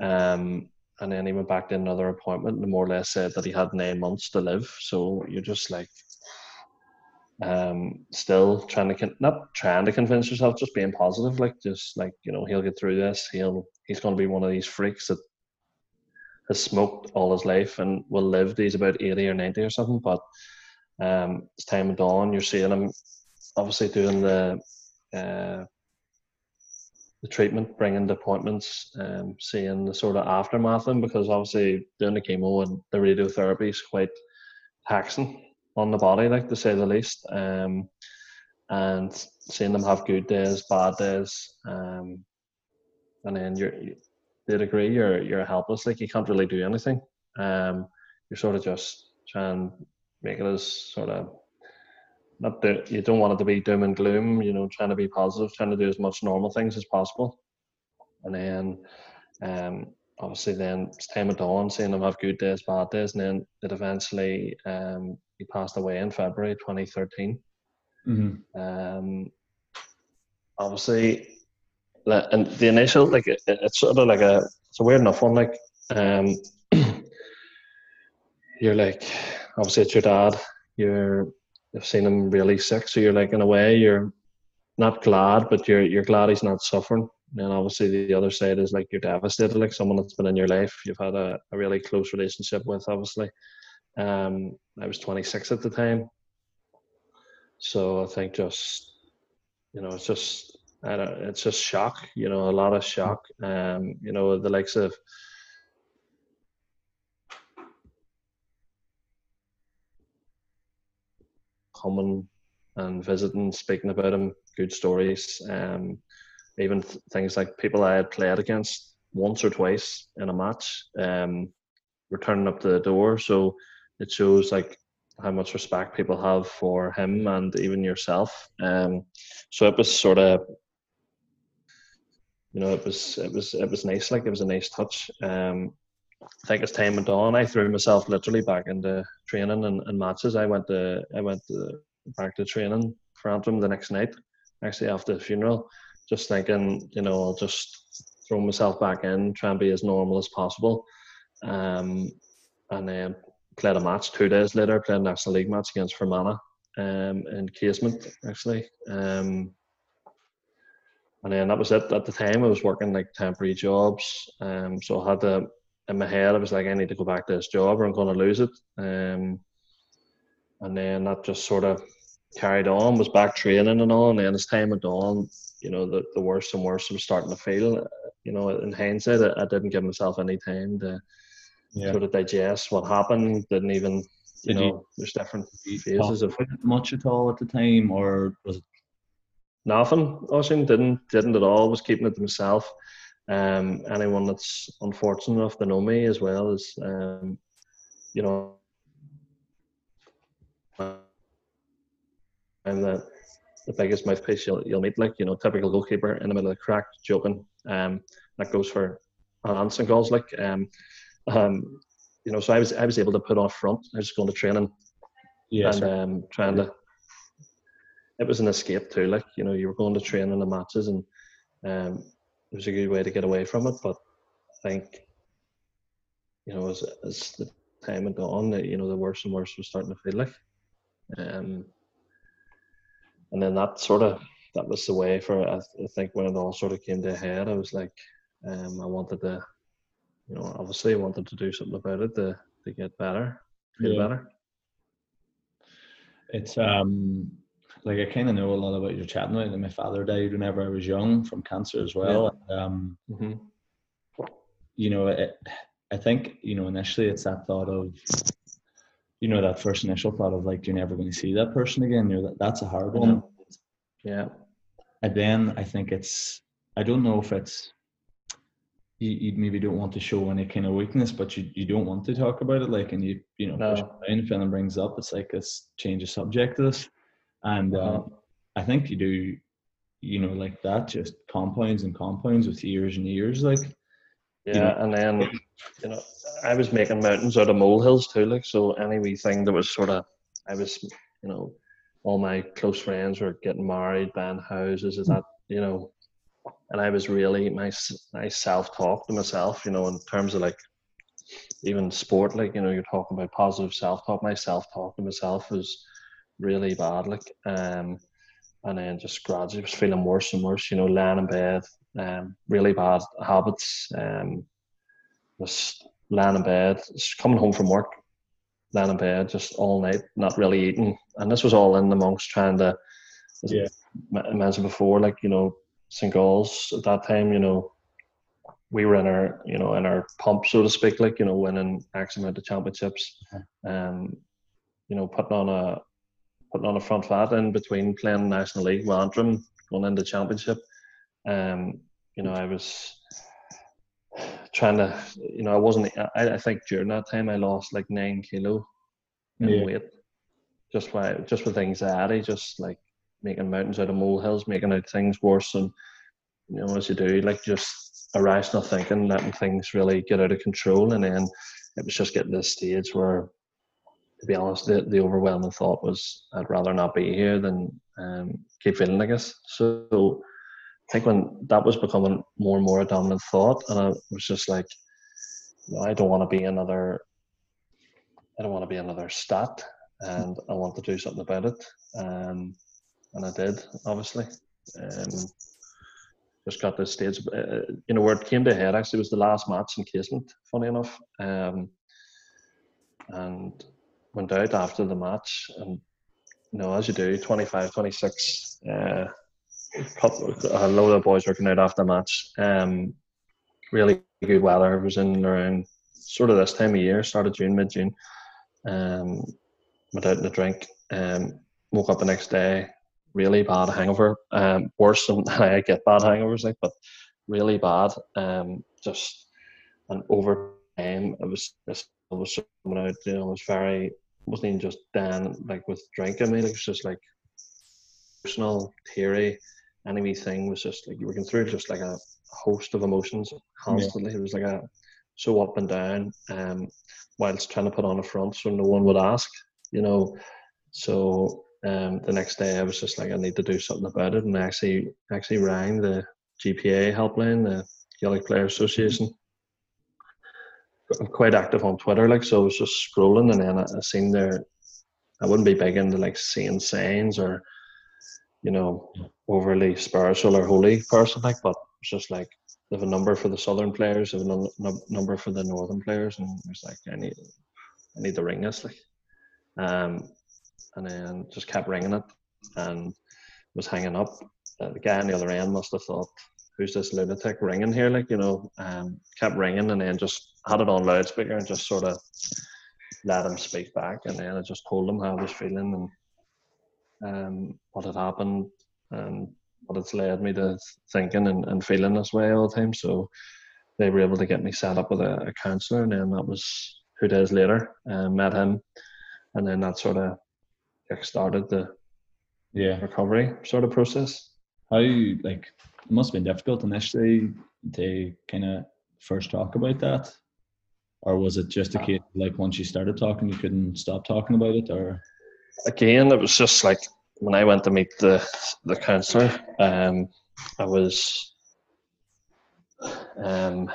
Um, and then he went back to another appointment and more or less said that he had nine months to live. So you're just like, um, still trying to, con- not trying to convince yourself, just being positive, like, just like, you know, he'll get through this. He'll, he's going to be one of these freaks that has smoked all his life and will live. He's about 80 or 90 or something. But um, time went on, you're seeing him obviously doing the uh, the treatment, bringing the appointments, um, seeing the sort of aftermath of them because obviously doing the chemo and the radiotherapy is quite taxing on the body, like to say the least. Um, and seeing them have good days, bad days, um, and then you're you, to a degree you're you're helpless, like you can't really do anything. Um, you're sort of just trying it as sort of not do, you don't want it to be doom and gloom, you know, trying to be positive, trying to do as much normal things as possible. And then um obviously then it's time of dawn, seeing them have good days, bad days, and then it eventually um he passed away in February 2013. Mm-hmm. Um obviously and the initial like it, it's sort of like a it's a weird enough one, like um <clears throat> you're like obviously it's your dad, you're you've seen him really sick, so you're like in a way you're not glad, but you're you're glad he's not suffering. And obviously the other side is like you're devastated, like someone that's been in your life, you've had a, a really close relationship with, obviously. Um, I was 26 at the time, so I think just you know it's just I don't, it's just shock, you know, a lot of shock. Um, you know, the likes of coming and visiting, speaking about him, good stories. Um, even th- things like people I had played against once or twice in a match, um, were turning up the door. So it shows like how much respect people have for him and even yourself. Um, so it was sort of, you know, it was it was it was nice. Like it was a nice touch. Um, I think as time went on, I threw myself literally back into training and, and matches. I went to I went to, back to training for Antrim the next night, actually after the funeral, just thinking, you know, I'll just throw myself back in, try and be as normal as possible. Um, and then played a match two days later, played a National League match against Fermanagh um, in Casement, actually. Um, and then that was it. At the time, I was working like temporary jobs. Um, so I had to, in my head, I was like, I need to go back to this job or I'm going to lose it. Um, and then that just sort of carried on, was back training and all. And then as time went on, you know the, the worse and worse I was starting to feel. You know, in hindsight, I, I didn't give myself any time to Yeah. sort of digest what happened. Didn't even, you Did you- know, there's different phases of it much at all at the time, or was it? nothing. Oisín didn't didn't at all. Was keeping it to myself. Um, anyone that's unfortunate enough to know me as well as um, you know, I'm the the biggest mouthpiece you'll you'll meet. Like you know, typical goalkeeper in the middle of the crack, joking. Um, that goes for and goals. Like um, um, you know, so I was I was able to put on front. I was going to training Yes. and um, trying to. It was an escape too. Like you know, you were going to train in the matches, and um, it was a good way to get away from it. But I think, you know, as as the time went on, you know, the worse and worse was starting to feel like. Um, and then that sort of that was the way for I, I think when it all sort of came to a head. I was like, um, I wanted to, you know, obviously I wanted to do something about it to to get better, feel Yeah. better. It's um like I kind of know a lot about your chatting about. My father died whenever I was young from cancer as well. and, Um, hmm you know, it, I think you know initially it's that thought of, you know, that first initial thought of like you're never going to see that person again. You're that that's a hard one. know. Yeah. And then I think it's I don't know if it's you, you maybe don't want to show any kind of weakness, but you, you don't want to talk about it. Like, and you you know, No. push it down if anyone brings up, it's like this change of subject to this. And Uh-huh. um, I think you do, you know, like that just compounds and compounds with years and years. Like, Yeah, know- and then you know, I was making mountains out of molehills too. Like so, any wee thing that was sort of, I was, you know, all my close friends were getting married, buying houses. Is that you know, and I was really my my self talk to myself. You know, in terms of like even sport, like you know, you're talking about positive self talk. My self talk to myself was really bad. Like um, and then just gradually was feeling worse and worse. You know, laying in bed, um, really bad habits. Um, just laying in bed, just coming home from work, laying in bed just all night, not really eating. And this was all in amongst trying to, as Yeah. I mentioned before, like, you know, St. Gall's at that time, you know, we were in our, you know, in our pump, so to speak, like, you know, winning X amount of championships. Um, you know, putting on a putting on a front fat in between playing National League with Antrim, going into championship. Um, you know, I was trying to, you know, I wasn't. I, I think during that time I lost like nine kilo in Yeah. weight, just by just with anxiety, just like making mountains out of molehills, making out things worse, and you know, as you do, like just irrational thinking, letting things really get out of control, and then it was just getting to this stage where to be honest, the, the overwhelming thought was I'd rather not be here than um, keep feeling like this. So I think when that was becoming more and more a dominant thought, and I was just like, no, I don't want to be another. I don't want to be another stat, and I want to do something about it. Um, and I did, obviously. Um, just got this stage, uh, you know, where it came to head. Actually, was the last match in Casement. Funny enough, um, and went out after the match and you know as you do 25 26 uh, couple, a load of boys working out after the match um, really good weather it was in around sort of this time of year started June mid June um, went out in a drink um, woke up the next day really bad hangover um, worse than <laughs> I get bad hangovers like but really bad um, just and over time it was just I was coming out you know it was very wasn't even just Dan like with drinking. I mean, it was just like personal theory. Any wee thing was just like you were going through just like a host of emotions constantly. It was like a so up and down, um, whilst trying to put on a front so no one would ask, you know. So um, the next day I was just like I need to do something about it, and I actually actually rang the GPA helpline, the Gaelic Player Association. I'm quite active on Twitter, like so. I was just scrolling, and then I, I seen there. I wouldn't be big into like seeing signs or, you know, overly spiritual or holy person, like. But it's just like they have a number for the southern players, they have a num- num- number for the northern players, and it's like I need, I need to ring this, like. Um, and then just kept ringing it, and was hanging up, uh, the guy on the other end must have thought, "Who's this lunatic ringing here?" Like you know, um, kept ringing, and then just had it on loudspeaker and just sort of let him speak back, and then I just told him how I was feeling and um, what had happened and what it's led me to thinking and, and feeling this way all the time. So they were able to get me set up with a, a counsellor, and then that was two days later. Uh, met him, and then that sort of kick-started the yeah recovery sort of process. How like must have been difficult initially to kind of first talk about that, or was it just a case like once you started talking you couldn't stop talking about it, or again it was just like when I went to meet the the counsellor, um, I was um,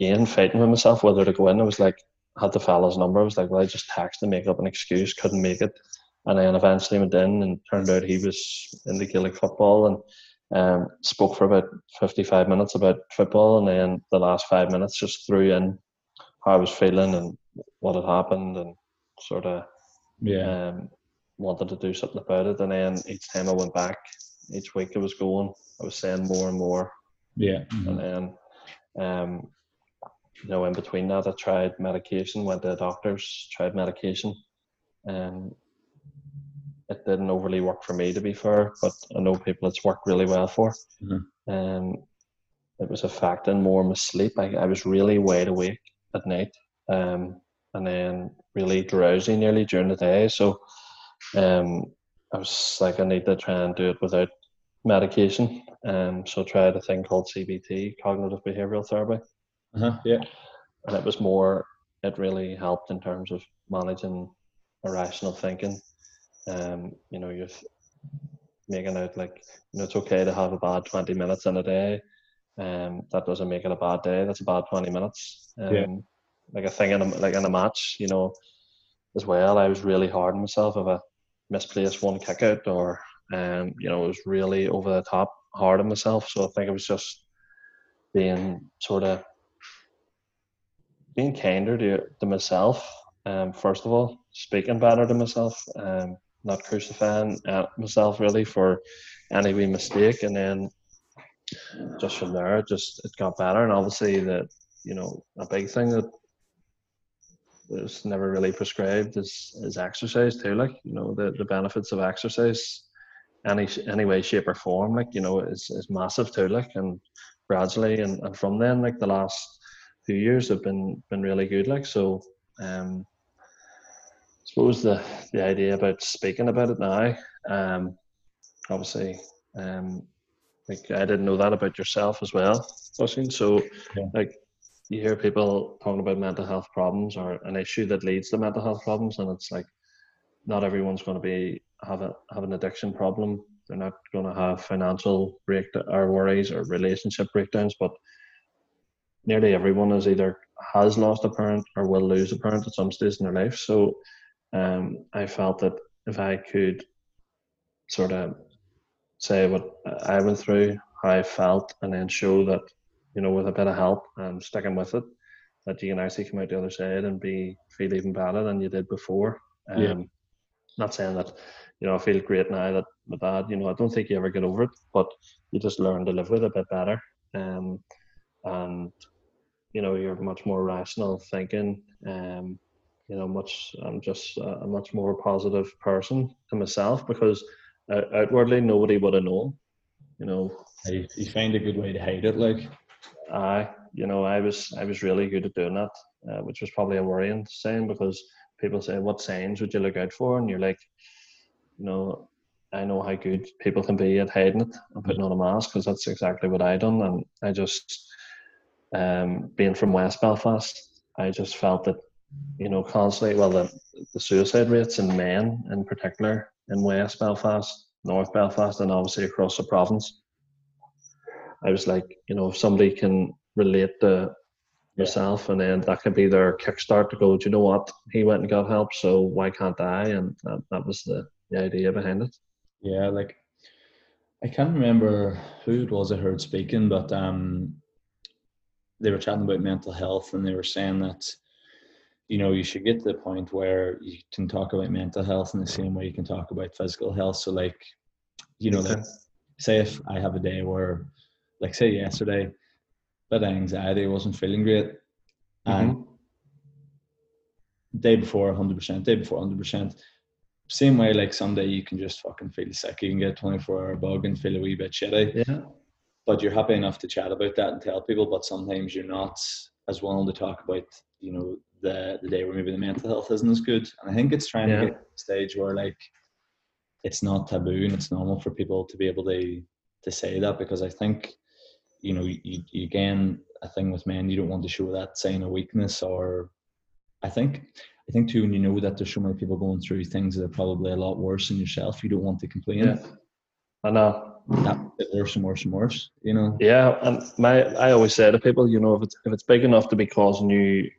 again fighting with myself whether to go in. I was like, had the fella's number. I was like, well, I just text and make up an excuse. Couldn't make it, and then eventually went in and turned out he was in the Gaelic football and um, spoke for about 55 minutes about football, and then the last five minutes just threw in how I was feeling and what had happened, and sort of yeah. Um, wanted to do something about it. And then each time I went back, each week I was going, I was saying more and more. Yeah. Mm-hmm. And then, um, you know, in between that, I tried medication, went to doctors, tried medication. and it didn't overly work for me, to be fair, but I know people it's worked really well for. Mm-hmm. Um, it was affecting more my sleep. I, I was really wide awake at night, um, and then really drowsy nearly during the day. So um, I was like, I need to try and do it without medication. Um, so I tried a thing called CBT, cognitive behavioral therapy. Uh-huh, yeah. And it was more, it really helped in terms of managing irrational thinking. Um, you know, you're making out like, you know, it's okay to have a bad 20 minutes in a day. Um, that doesn't make it a bad day. That's a bad 20 minutes. Um, yeah. Like a thing in a, like in a match, you know, as well. I was really hard on myself if I misplaced one kick out or um, you know, it was really over the top hard on myself. So I think it was just being sort of being kinder to, to myself. Um, first of all, speaking better to myself, um, not crucifying uh, myself really for any wee mistake, and then just from there, just it got better. And obviously, that you know a big thing that was never really prescribed is is exercise too. Like you know the the benefits of exercise, any any way, shape or form. Like you know is is massive too. Like and gradually and, and from then like the last few years have been been really good. Like so, um, suppose the the idea about speaking about it now, um, obviously, um, like I didn't know that about yourself as well, Oisín. So yeah. like you hear people talking about mental health problems or an issue that leads to mental health problems, and it's like not everyone's going to be have a have an addiction problem. They're not going to have financial break or worries or relationship breakdowns, but nearly everyone is either has lost a parent or will lose a parent at some stage in their life. So um, I felt that if I could sort of say what I went through, how I felt, and then show that you know, with a bit of help and sticking with it, that you can actually come out the other side and be feel even better than you did before. Um, yeah. Not saying that, you know, I feel great now that my dad, you know, I don't think you ever get over it, but you just learn to live with it a bit better. Um, and, you know, you're much more rational thinking. Um, you know, much, I'm just a, much more positive person to myself because uh, outwardly nobody would have known, you know. You, you find a good way to hide it, like. I, you know, I was I was really good at doing that, uh, which was probably a worrying sign because people say, "What signs would you look out for?" And you're like, you know, I know how good people can be at hiding it and putting on a mask because that's exactly what I done. And I just, um, being from West Belfast, I just felt that, you know, constantly, well, the, the suicide rates in men in particular in West Belfast, North Belfast, and obviously across the province I was like, you know, if somebody can relate to yourself and then that could be their kickstart to go, do you know what? He went and got help, so why can't I? And that, that was the, the idea behind it. Yeah, like I can't remember who it was I heard speaking, but um, they were chatting about mental health and they were saying that you know you should get to the point where you can talk about mental health in the same way you can talk about physical health. So like, you know, like say if I have a day where, like say yesterday, bit anxiety, wasn't feeling great, and mm-hmm. day before 100%, day before 100%. Same way, like someday you can just fucking feel sick. You can get 24 hour bug and feel a wee bit shitty. Yeah. But you're happy enough to chat about that and tell people. But sometimes you're not as willing to talk about, you know, the, the day where maybe the mental health isn't as good. And I think it's trying yeah. to get to a stage where like it's not taboo and it's normal for people to be able to to say that because I think, you know, you, you again a thing with men, you don't want to show that sign of weakness or I think I think too when you know that there's so many people going through things that are probably a lot worse than yourself, you don't want to complain. Yeah. I know. That worse and worse and worse, you know. Yeah, and my I always say to people, you know, if it's if it's big enough to be causing you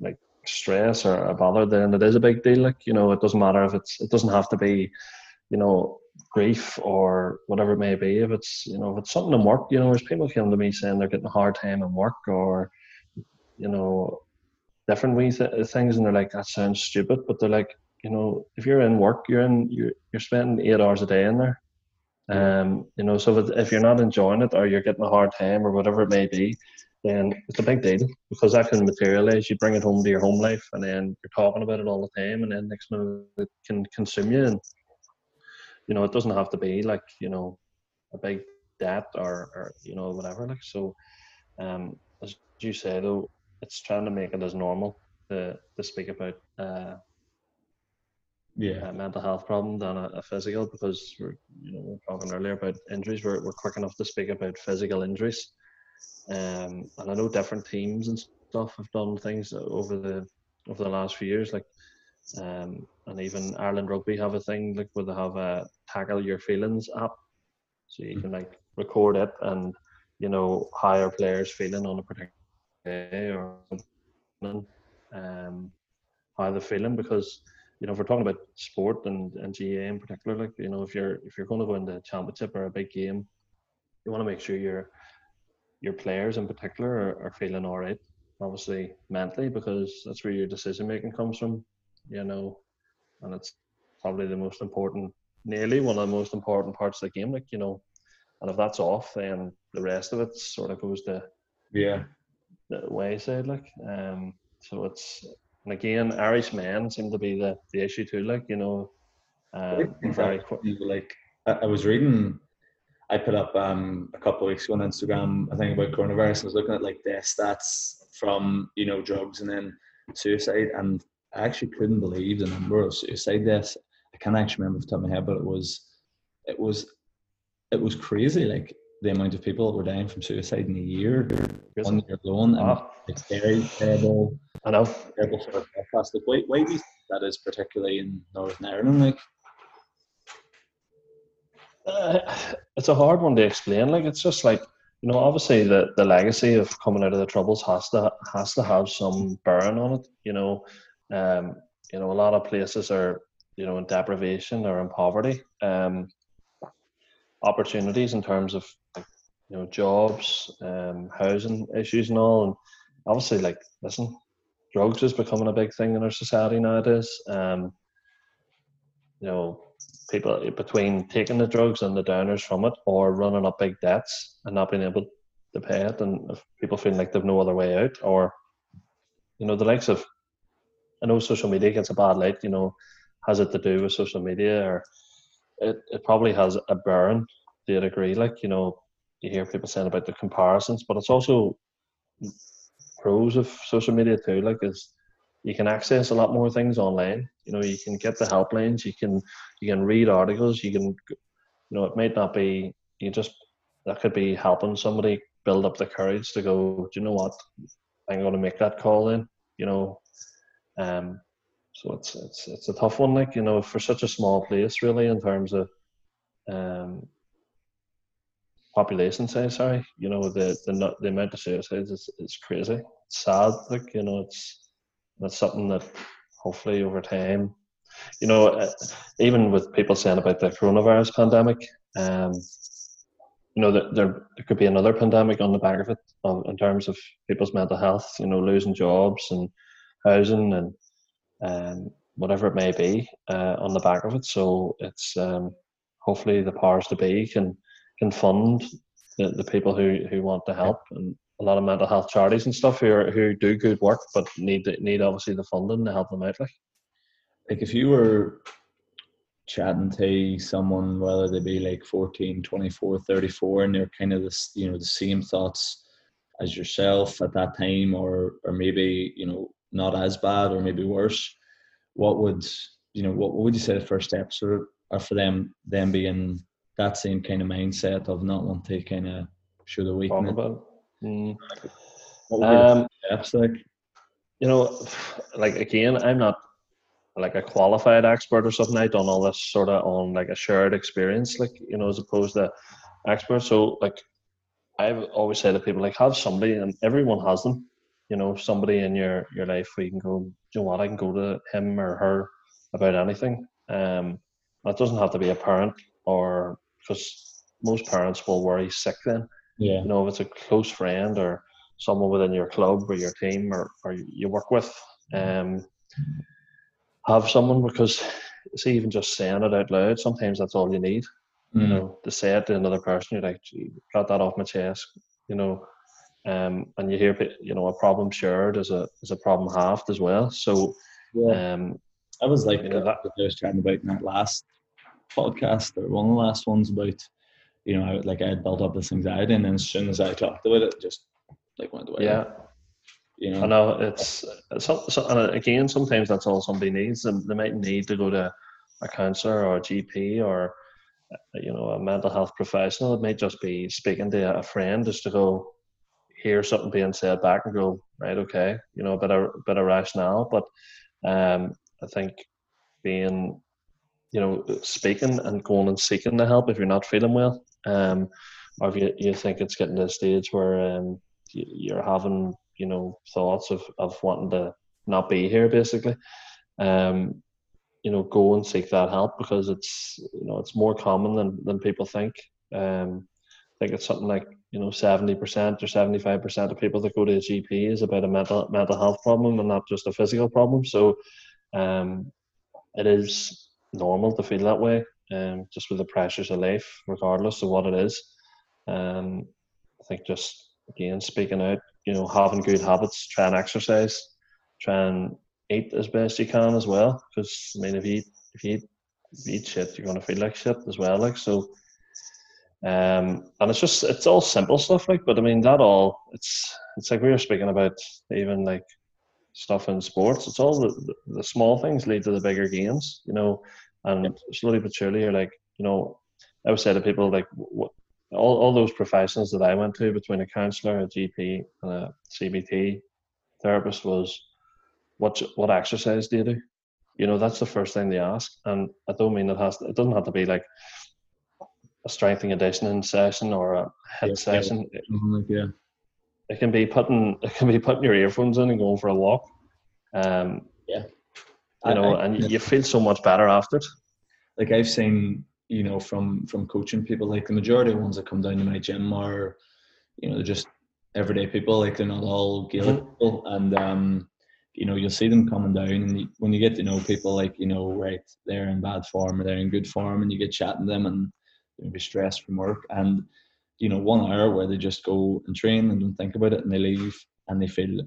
like stress or a bother, then it is a big deal. Like, you know, it doesn't matter if it's it doesn't have to be, you know, grief or whatever it may be. If it's you know, if it's something in work, you know, there's people come to me saying they're getting a hard time in work or you know, different th- things, and they're like, that sounds stupid, but they're like, you know, if you're in work, you're in you're you're spending eight hours a day in there. Um, you know, so if, you're not enjoying it or you're getting a hard time or whatever it may be, then it's a big deal because that can materialize. You bring it home to your home life, and then you're talking about it all the time, and then next minute it can consume you. And you know, it doesn't have to be like you know a big debt or or you know whatever. Like so, um, as you say though, it's trying to make it as normal to to speak about uh, yeah. uh, mental health problem than a, a, physical because we're you know we are talking earlier about injuries. We're we're quick enough to speak about physical injuries, um, and I know different teams and stuff have done things over the over the last few years, like um, and even Ireland Rugby have a thing like where they have a tackle your feelings app, so you can like record it and you know how players feeling on a particular day or um, how they're feeling because you know if we're talking about sport and, and GAA in particular, like you know if you're if you're going to go into a championship or a big game, you want to make sure your your players in particular are, are feeling all right, obviously mentally because that's where your decision making comes from, you know, and it's probably the most important, nearly one of the most important parts of the game, like you know, and if that's off, then the rest of it sort of goes to yeah the wayside, like. Um, so it's and again, Irish men seem to be the, the issue too. Like you know, um, very like I, was reading. I put up um, a couple of weeks ago on Instagram. I think about coronavirus. I was looking at like the stats from you know drugs and then suicide, and I actually couldn't believe the number of suicide deaths. I can't actually remember off the top of my head, but it was, it was, it was crazy. Like the amount of people that were dying from suicide in a year, one year alone, and oh. it's very terrible. I know. Terrible for Belfast. Like, why, why do you think that is, particularly in Northern Ireland? Like, uh, it's a hard one to explain. Like, it's just like you know, obviously the, the legacy of coming out of the troubles has to has to have some burn on it. You know, um, you know, a lot of places are you know in deprivation or in poverty. Um, opportunities in terms of you know jobs, um, housing issues, and all. And obviously, like listen, drugs is becoming a big thing in our society nowadays. Um, you know, people between taking the drugs and the downers from it, or running up big debts and not being able to pay it, and people feeling like they've no other way out, or you know, the likes of I know social media gets a bad light. You know, has it to do with social media, or it, it probably has a burn to a degree. Like you know, you hear people saying about the comparisons, but it's also pros of social media too. Like is you can access a lot more things online. You know, you can get the helplines, you can you can read articles, you can you know, it might not be you just that could be helping somebody build up the courage to go, do you know what? I'm gonna make that call in, you know. Um so it's it's it's a tough one, like, you know, for such a small place really in terms of um population size. Sorry, you know the the not the amount of suicides is, is crazy. It's sad, like you know, it's that's something that hopefully over time, you know, uh, even with people saying about the coronavirus pandemic, um, you know, that there there could be another pandemic on the back of it, um, in terms of people's mental health. You know, losing jobs and housing and um, whatever it may be uh, on the back of it. So it's um, hopefully the powers to be can can fund the, the people who, who want to help and a lot of mental health charities and stuff who are, who do good work but need need obviously the funding to help them out like like if you were chatting to someone whether they be like 14 24 34 and they're kind of this you know the same thoughts as yourself at that time or or maybe you know not as bad or maybe worse what would you know what, what would you say the first steps are, are for them them being that same kind of mindset of not wanting to kind of show the weakness mm. um, steps like you know like again i'm not like a qualified expert or something. I done all this sort of on like a shared experience, like you know, as opposed to expert. So like I've always said to people, like have somebody, and everyone has them. You know, somebody in your your life where you can go. You know what? I can go to him or her about anything. Um, that doesn't have to be a parent or because most parents will worry sick then. Yeah. You know, if it's a close friend or someone within your club or your team or, or you work with. Um, have someone because see even just saying it out loud sometimes that's all you need mm. you know to say it to another person you're like got that off my chest you know um, and you hear you know a problem shared is a is a problem halved as well so yeah. um I was like you know, that, I was chatting about in that last podcast or one of the last ones about you know I, like I had built up this anxiety and then as soon as I talked about it, it just like went away yeah you know, I know it's, it's so, and again sometimes that's all somebody needs. And they might need to go to a counsellor or a GP or you know a mental health professional. It might just be speaking to a friend just to go hear something being said back and go right, okay, you know, a bit of a bit of rationale. But um, I think being you know speaking and going and seeking the help if you're not feeling well, um, or if you, you think it's getting to a stage where um, you're having you know thoughts of of wanting to not be here basically um you know go and seek that help because it's you know it's more common than than people think um I think it's something like you know 70% or 75% of people that go to a GP is about a mental mental health problem and not just a physical problem so um it is normal to feel that way um just with the pressures of life regardless of what it is um I think just again speaking out you know, having good habits, try and exercise, try and eat as best you can as well. Because I mean, if you eat, if you eat, if you eat shit, you're gonna feel like shit as well. Like so, um, and it's just it's all simple stuff. Like, but I mean, that all it's it's like we were speaking about even like stuff in sports. It's all the, the, the small things lead to the bigger gains, you know. And slowly but surely, you're like, you know, I would say to people like, what all, all those professions that I went to between a counsellor, a GP, and a CBT therapist was what what exercise do you do? You know, that's the first thing they ask. And I don't mean it has to, it doesn't have to be like a strength and conditioning session or a head yeah, session. Yeah. It can be putting <laughs> it can be putting your earphones in and going for a walk. Um, yeah. You know, I, I, and yeah. you feel so much better after it. Like I've seen you know, from from coaching people. Like the majority of ones that come down to my gym are, you know, they're just everyday people. Like they're not all Gaelic mm-hmm. people, and um, you know, you'll see them coming down, and when you get to know people, like you know, right, they're in bad form or they're in good form, and you get chatting to them, and be stressed from work, and you know, one hour where they just go and train and don't think about it, and they leave, and they feel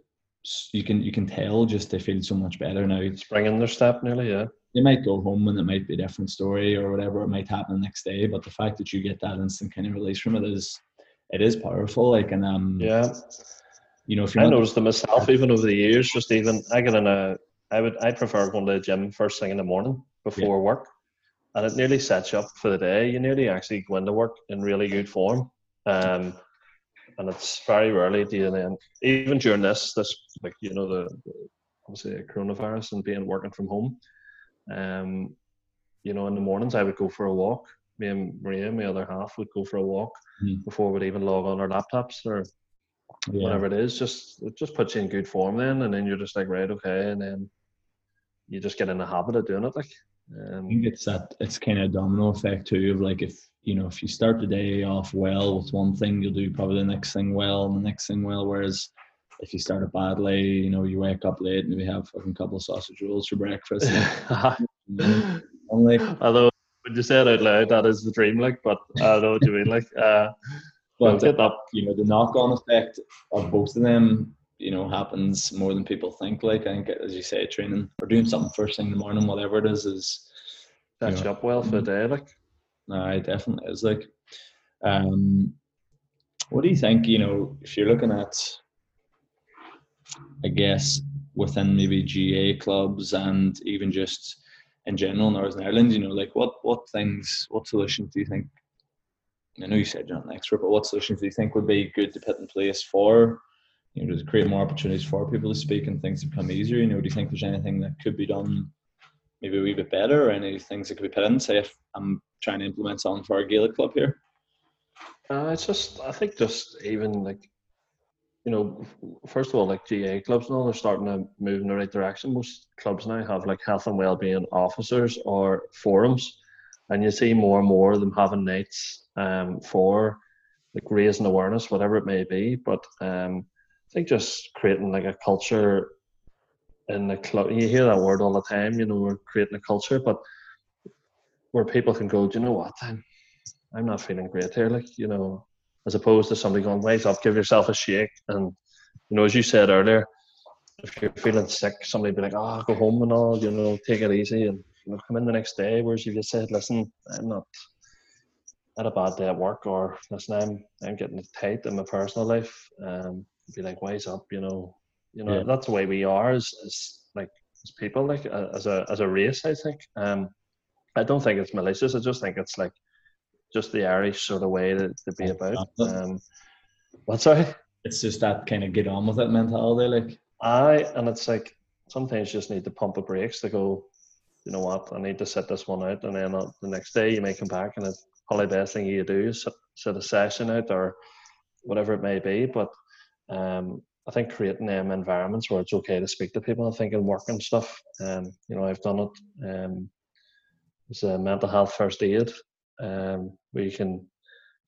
you can you can tell just they feel so much better now. Spring in their step, nearly, yeah they might go home and it might be a different story or whatever it might happen the next day but the fact that you get that instant kind of release from it is it is powerful like and um yeah you know if you're I noticed it myself even over the years just even I get in a I would I prefer going to the gym first thing in the morning before yeah. work and it nearly sets you up for the day you nearly actually go into work in really good form um and it's very rarely do you then even during this this like you know the, the obviously coronavirus and being working from home um, you know, in the mornings I would go for a walk. Me and Maria, my other half, would go for a walk mm. before we'd even log on our laptops or yeah. whatever it is. Just it just puts you in good form then, and then you're just like right, okay, and then you just get in the habit of doing it. Like um, I think it's that it's kind of a domino effect too of like if you know if you start the day off well with one thing, you'll do probably the next thing well and the next thing well. Whereas if you start it badly, you know, you wake up late, maybe have a couple of sausage rolls for breakfast. <laughs> Only. <laughs> Although when you say it out loud, that is the dream, like. But I know what you mean, like. Uh, but you know, the knock-on effect of both of them, you know, happens more than people think. Like I think, as you say, training or doing something first thing in the morning, whatever it is, is sets you, know, up well for the day, like. No, it definitely is. Like, um, what do you think? You know, if you're looking at, I guess, within maybe GAA clubs and even just in general Northern Ireland, you know, like what what things, what solutions do you think? I know you said you're not an expert, but what solutions do you think would be good to put in place for, you know, to create more opportunities for people to speak and things to become easier? You know, do you think there's anything that could be done maybe a wee bit better, or any things that could be put in? Say if I'm trying to implement something for our Gaelic club here. Uh, it's just, I think, just even like you know, first of all, like GAA clubs now, they're starting to move in the right direction. Most clubs now have like health and well-being officers or forums, and you see more and more of them having nights um, for like raising awareness, whatever it may be. But um, think just creating like a culture in the club. You hear that word all the time. You know, we're creating a culture, but where people can go, do you know what? I'm, I'm not feeling great here. Like, you know, as opposed to somebody going, wait up, give yourself a shake. And, you know, as you said earlier, if you're feeling sick, somebody be like, oh, go home and all, you know, take it easy and, you know, come in the next day. Whereas if you said, listen, I'm not, had a bad day at work or listen, I'm, I'm getting tight in my personal life. Um, be like, wise up, you know, you know, yeah. that's the way we are as, as like, as people, like as a, as a race, I think. Um, I don't think it's malicious. I just think it's like, just the Irish sort of way to, to be about. Um, what sorry? It's just that kind of get on with it mentality, like. I and it's like sometimes you just need to pump the brakes to go. You know what? I need to set this one out, and then the next day you may come back, and it's probably the best thing you do is set a session out or whatever it may be. But um, I think creating environments where it's okay to speak to people. I think in work and stuff. Um, you know, I've done it. Um, it's a mental health first aid um, where you can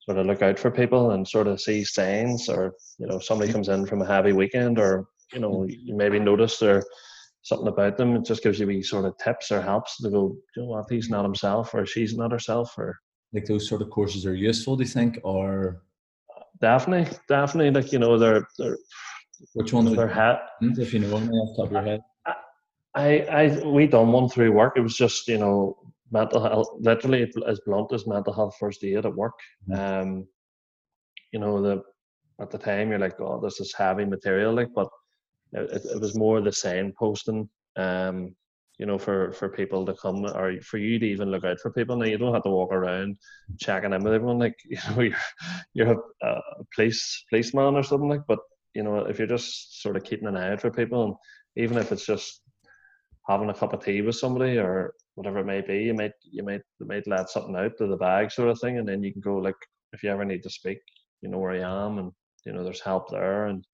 sort of look out for people and sort of see signs or you know somebody comes in from a heavy weekend or you know you maybe notice or something about them it just gives you wee sort of tips or helps to go you know what he's not himself or she's not herself or like those sort of courses are useful do you think or definitely definitely like you know they're they're which one they're hat if you know off the top of your head I, I we done one through work. It was just you know mental health, literally as blunt as mental health first aid at work. Mm-hmm. Um, you know, the at the time you're like, oh, this is heavy material, like, but it, it was more the same posting. Um, you know, for for people to come or for you to even look out for people. Now you don't have to walk around checking in with everyone like <laughs> you know you're you're a, a police policeman or something like. But you know, if you're just sort of keeping an eye out for people, and even if it's just having a cup of tea with somebody or whatever it may be. You might you might you might let something out to the bag sort of thing, and then you can go like if you ever need to speak, you know where I am, and you know there's help there. And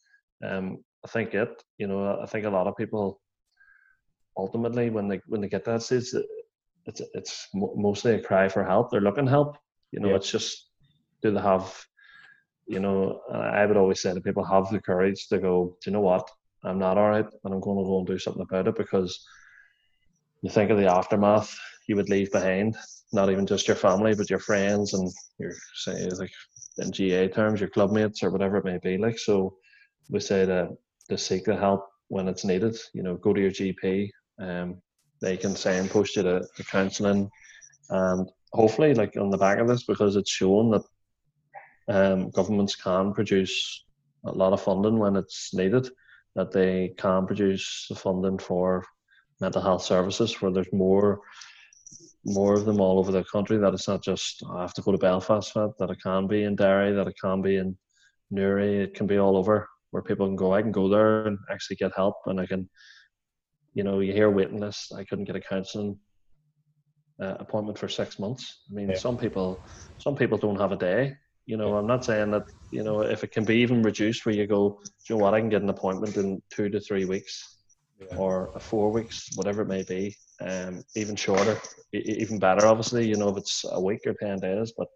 um, I think it, you know, I think a lot of people ultimately when they when they get that stage, it's it's mostly a cry for help. They're looking help. You know, yeah. it's just do they have, you know, I would always say to people have the courage to go. Do you know what? I'm not all right, and I'm going to go and do something about it because you think of the aftermath you would leave behind, not even just your family, but your friends and your say like in GAA terms, your clubmates or whatever it may be. Like so, we say to to seek the help when it's needed. You know, go to your GP. Um, they can signpost you to, to counselling, and hopefully, like on the back of this, because it's shown that um, governments can produce a lot of funding when it's needed, that they can produce the funding for mental health services where there's more more of them all over the country that it's not just I have to go to Belfast for it, that it can be in Derry, that it can be in Newry, it can be all over where people can go. I can go there and actually get help and I can you know, you hear waiting lists. I couldn't get a counselling uh, appointment for six months. I mean, yeah. some people, some people don't have a day. You know, I'm not saying that. You know, if it can be even reduced, where you go, you know what, I can get an appointment in two to three weeks yeah. or four weeks, whatever it may be, um, even shorter, even better. Obviously, you know if it's a week or ten days, but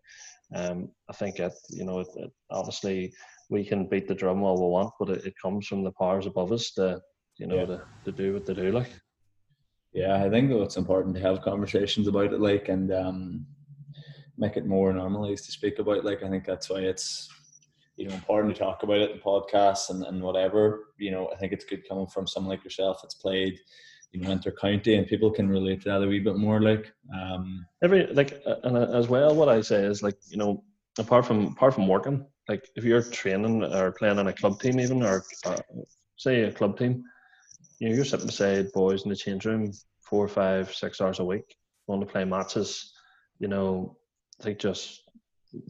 um, I think it, you know, it, it, obviously we can beat the drum all we want, but it, it comes from the powers above us to, you know, yeah. to, to do what they do. Like, Yeah, I think though it's important to have conversations about it, like, and um, make it more normalized to speak about. Like, I think that's why it's you know important to talk about it in podcasts and, and whatever. You know, I think it's good coming from someone like yourself that's played you know inter county and people can relate to that a wee bit more. Like, um, every like, and as well, what I say is like, you know, apart from apart from working, like if you're training or playing on a club team, even or uh, say a club team, you know, you're sitting beside boys in the change room four, five, six hours a week, going to play matches. You know, I think just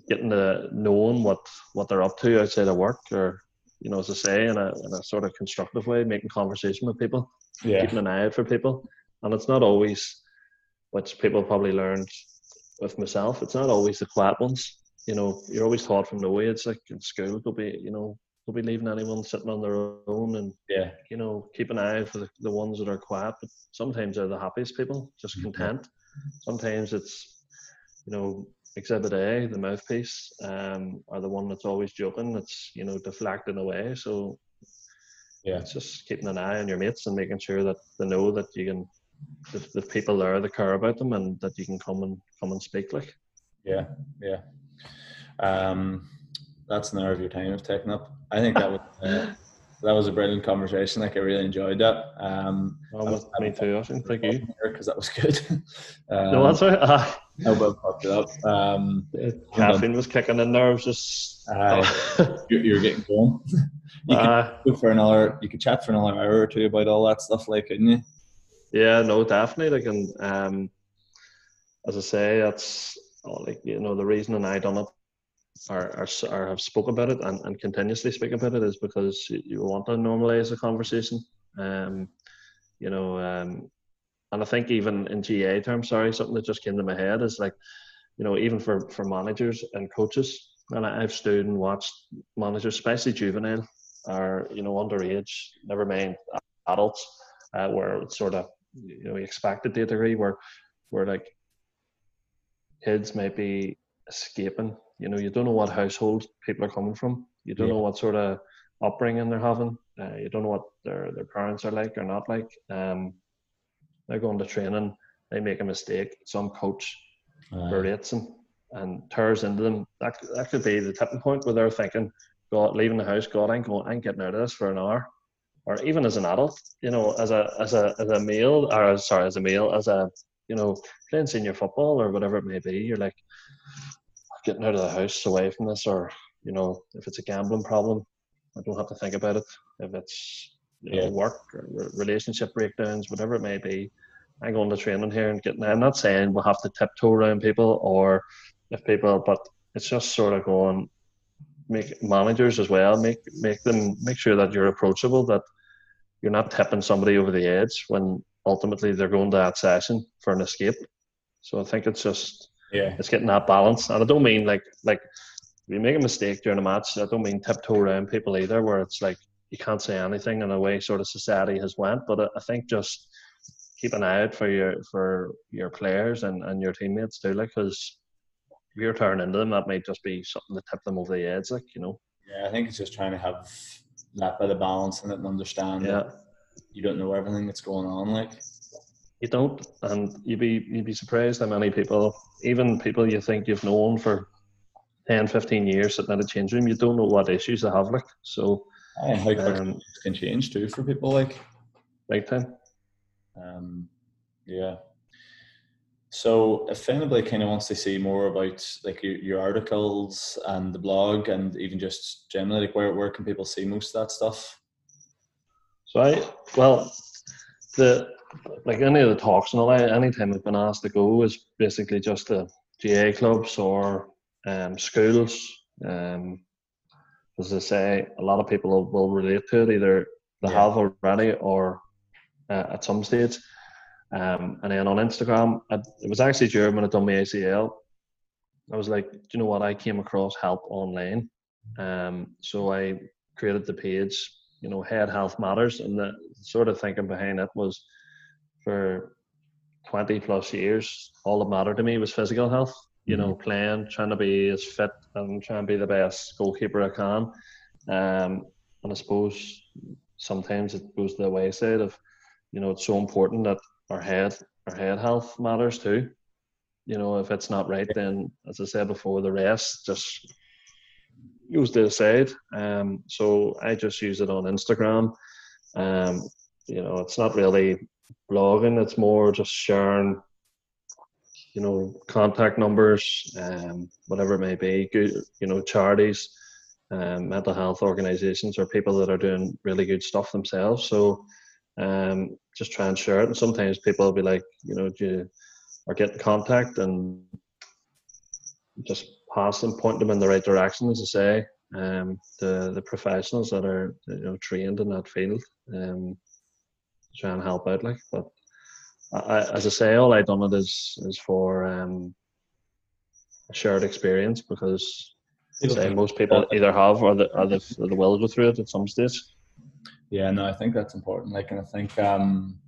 getting to knowing what what they're up to outside of work, or you know, as I say, in a in a sort of constructive way, making conversation with people, yeah. keeping an eye out for people, and it's not always, which people probably learned with myself. It's not always the quiet ones. You know, you're always taught from the way it's like in school. There'll be, you know, will be leaving anyone sitting on their own and yeah. you know keep an eye for the, the ones that are quiet but sometimes they're the happiest people just mm-hmm. content. Sometimes it's you know exhibit a the mouthpiece um are the one that's always joking that's you know deflecting away. So yeah. it's just keeping an eye on your mates and making sure that they know that you can the, the people there that care about them and that you can come and come and speak like. Yeah yeah. Um that's an hour of your time I've taken up. I think that was <laughs> uh, that was a brilliant conversation. Like I really enjoyed that. Um, oh, me too. I think thank you <laughs> because that was good. <laughs> um, no, that's right. Uh, no, but fucked it up. Um, caffeine was kicking in there. I was just uh, you're, you're, getting going. you uh, could go for another. You could chat for another hour or two about all that stuff, like, couldn't you? Yeah, no, definitely. Like, and um, as I say, that's like you know the reason and I done it or, or, or have spoke about it and, and continuously speak about it is because you want to normalize the conversation. Um, you know, um, and I think even in GAA terms, sorry, something that just came to my head is like, you know, even for, for managers and coaches, and I've stood and watched managers, especially juvenile are you know, underage, never mind adults, uh, where it's sort of, you know, expected to a degree where, where like kids might be escaping you know, you don't know what household people are coming from. You don't yeah. know what sort of upbringing they're having. Uh, you don't know what their their parents are like or not like. Um, they're going to training. They make a mistake. Some coach berates them and tears into them. That that could be the tipping point where they're thinking, "God, leaving the house. God, I'm going. I'm getting out of this for an hour." Or even as an adult, you know, as a as a as a male, or sorry, as a male, as a you know, playing senior football or whatever it may be, you're like, getting out of the house away from this, or you know, if it's a gambling problem, I don't have to think about it. If it's you know, work or relationship breakdowns, whatever it may be, I'm going to training here and getting. I'm not saying we'll have to tiptoe around people or if people, but it's just sort of going make managers as well make make them make sure that you're approachable that you're not tipping somebody over the edge when ultimately they're going to that session for an escape so i think it's just yeah, it's getting that balance, and I don't mean like like if you make a mistake during a match, I don't mean tiptoe around people either, where it's like you can't say anything in a way sort of society has went. But I, think just keep an eye out for your for your players and, and your teammates too, like because if you're turning into them, that might just be something to tip them over the edge, like you know. Yeah, I think it's just trying to have that bit of balance in it and understand yeah. that you don't know everything that's going on, like you don't, and you'd be you'd be surprised how many people, even people you think you've known for 10, 15 years sitting at a change room, you don't know what issues they have. Like so, and how quick um, can change too for people. Like big time. Um, yeah. So if anybody kind of wants to see more about like your, your articles and the blog and even just generally like where where can people see most of that stuff? So I well the like any of the talks and all that, anytime I've been asked to go is basically just the GAA clubs or um, schools. Um, as I say, a lot of people will relate to it either they yeah. have already or uh, at some stage. Um, and then on Instagram, I, it was actually during when I done my ACL. I was like, do you know what? I came across help online. Um, so I created the page, you know, Head Health Matters. And the sort of thinking behind it was for 20 plus years, all that mattered to me was physical health. You know, mm-hmm. playing, trying to be as fit and trying to be the best goalkeeper I can. Um, and I suppose sometimes it goes the wayside of, you know, it's so important that our head our head health matters too. You know, if it's not right, then as I said before, the rest just goes to the side. Um, so I just use it on Instagram. Um, you know, it's not really blogging; it's more just sharing. You know, contact numbers, um, whatever it may be. Good, you know, charities, um, mental health organizations, or people that are doing really good stuff themselves. So um, just try and share it. And sometimes people will be like, you know, do you, or get in contact and just pass them, point them in the right direction, as I say. Um, the the professionals that are you know trained in that field, um, try and help out. Like, but I, as I say, all I done it is is for um, a shared experience because say most people either have or the or the, or the will go through it at some stage. Yeah, no, I think that's important. Like, and I think um,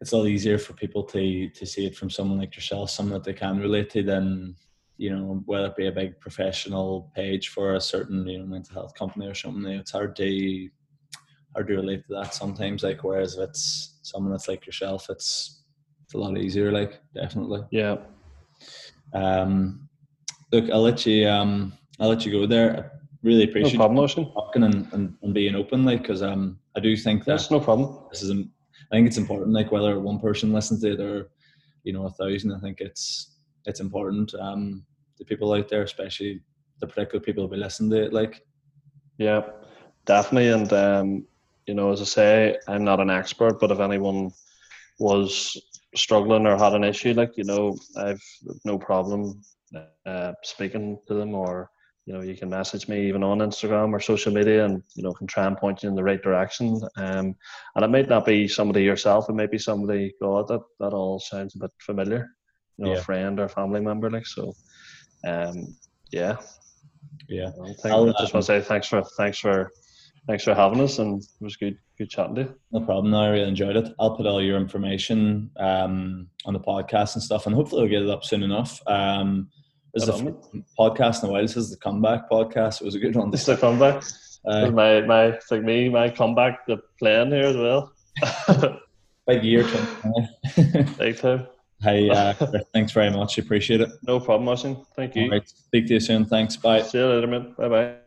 it's a lot easier for people to to see it from someone like yourself, someone that they can relate to, than you know whether it be a big professional page for a certain you know mental health company or something. It's hard to hard to relate to that sometimes. Like, whereas if it's someone that's like yourself, it's it's a lot easier. Like, definitely. Yeah. Um, look, I'll let you. Um, I'll let you go there I really appreciate no problem, talking and, and, and, being open, like, because um, I do think that that's no problem. This is, I think it's important, like whether one person listens to it or, you know, a thousand. I think it's it's important. Um, the people out there, especially the particular people who be listening to it, like. Yeah, definitely, and um, you know, as I say, I'm not an expert, but if anyone was struggling or had an issue, like you know, I've no problem uh, speaking to them or you know, you can message me even on Instagram or social media and, you know, can try and point you in the right direction. Um, and it might not be somebody yourself, it might be somebody, God, that, that all sounds a bit familiar, you know, yeah. a friend or family member. Like, so, um, yeah. Yeah. I just want to say thanks for, thanks for, thanks for having us and it was good, good chatting to you. No problem. No, I really enjoyed it. I'll put all your information, um, on the podcast and stuff and hopefully we'll get it up soon enough. Um, this is a podcast in a while. This is the comeback podcast. It was a good one. This is the comeback. Uh, my my it's like me my comeback the plan here as well. <laughs> big year, big <laughs> time. Hey, uh, thanks very much. Appreciate it. No problem, Austin. Thank you. All right. Speak to you soon. Thanks. Bye. See you later, man. Bye bye.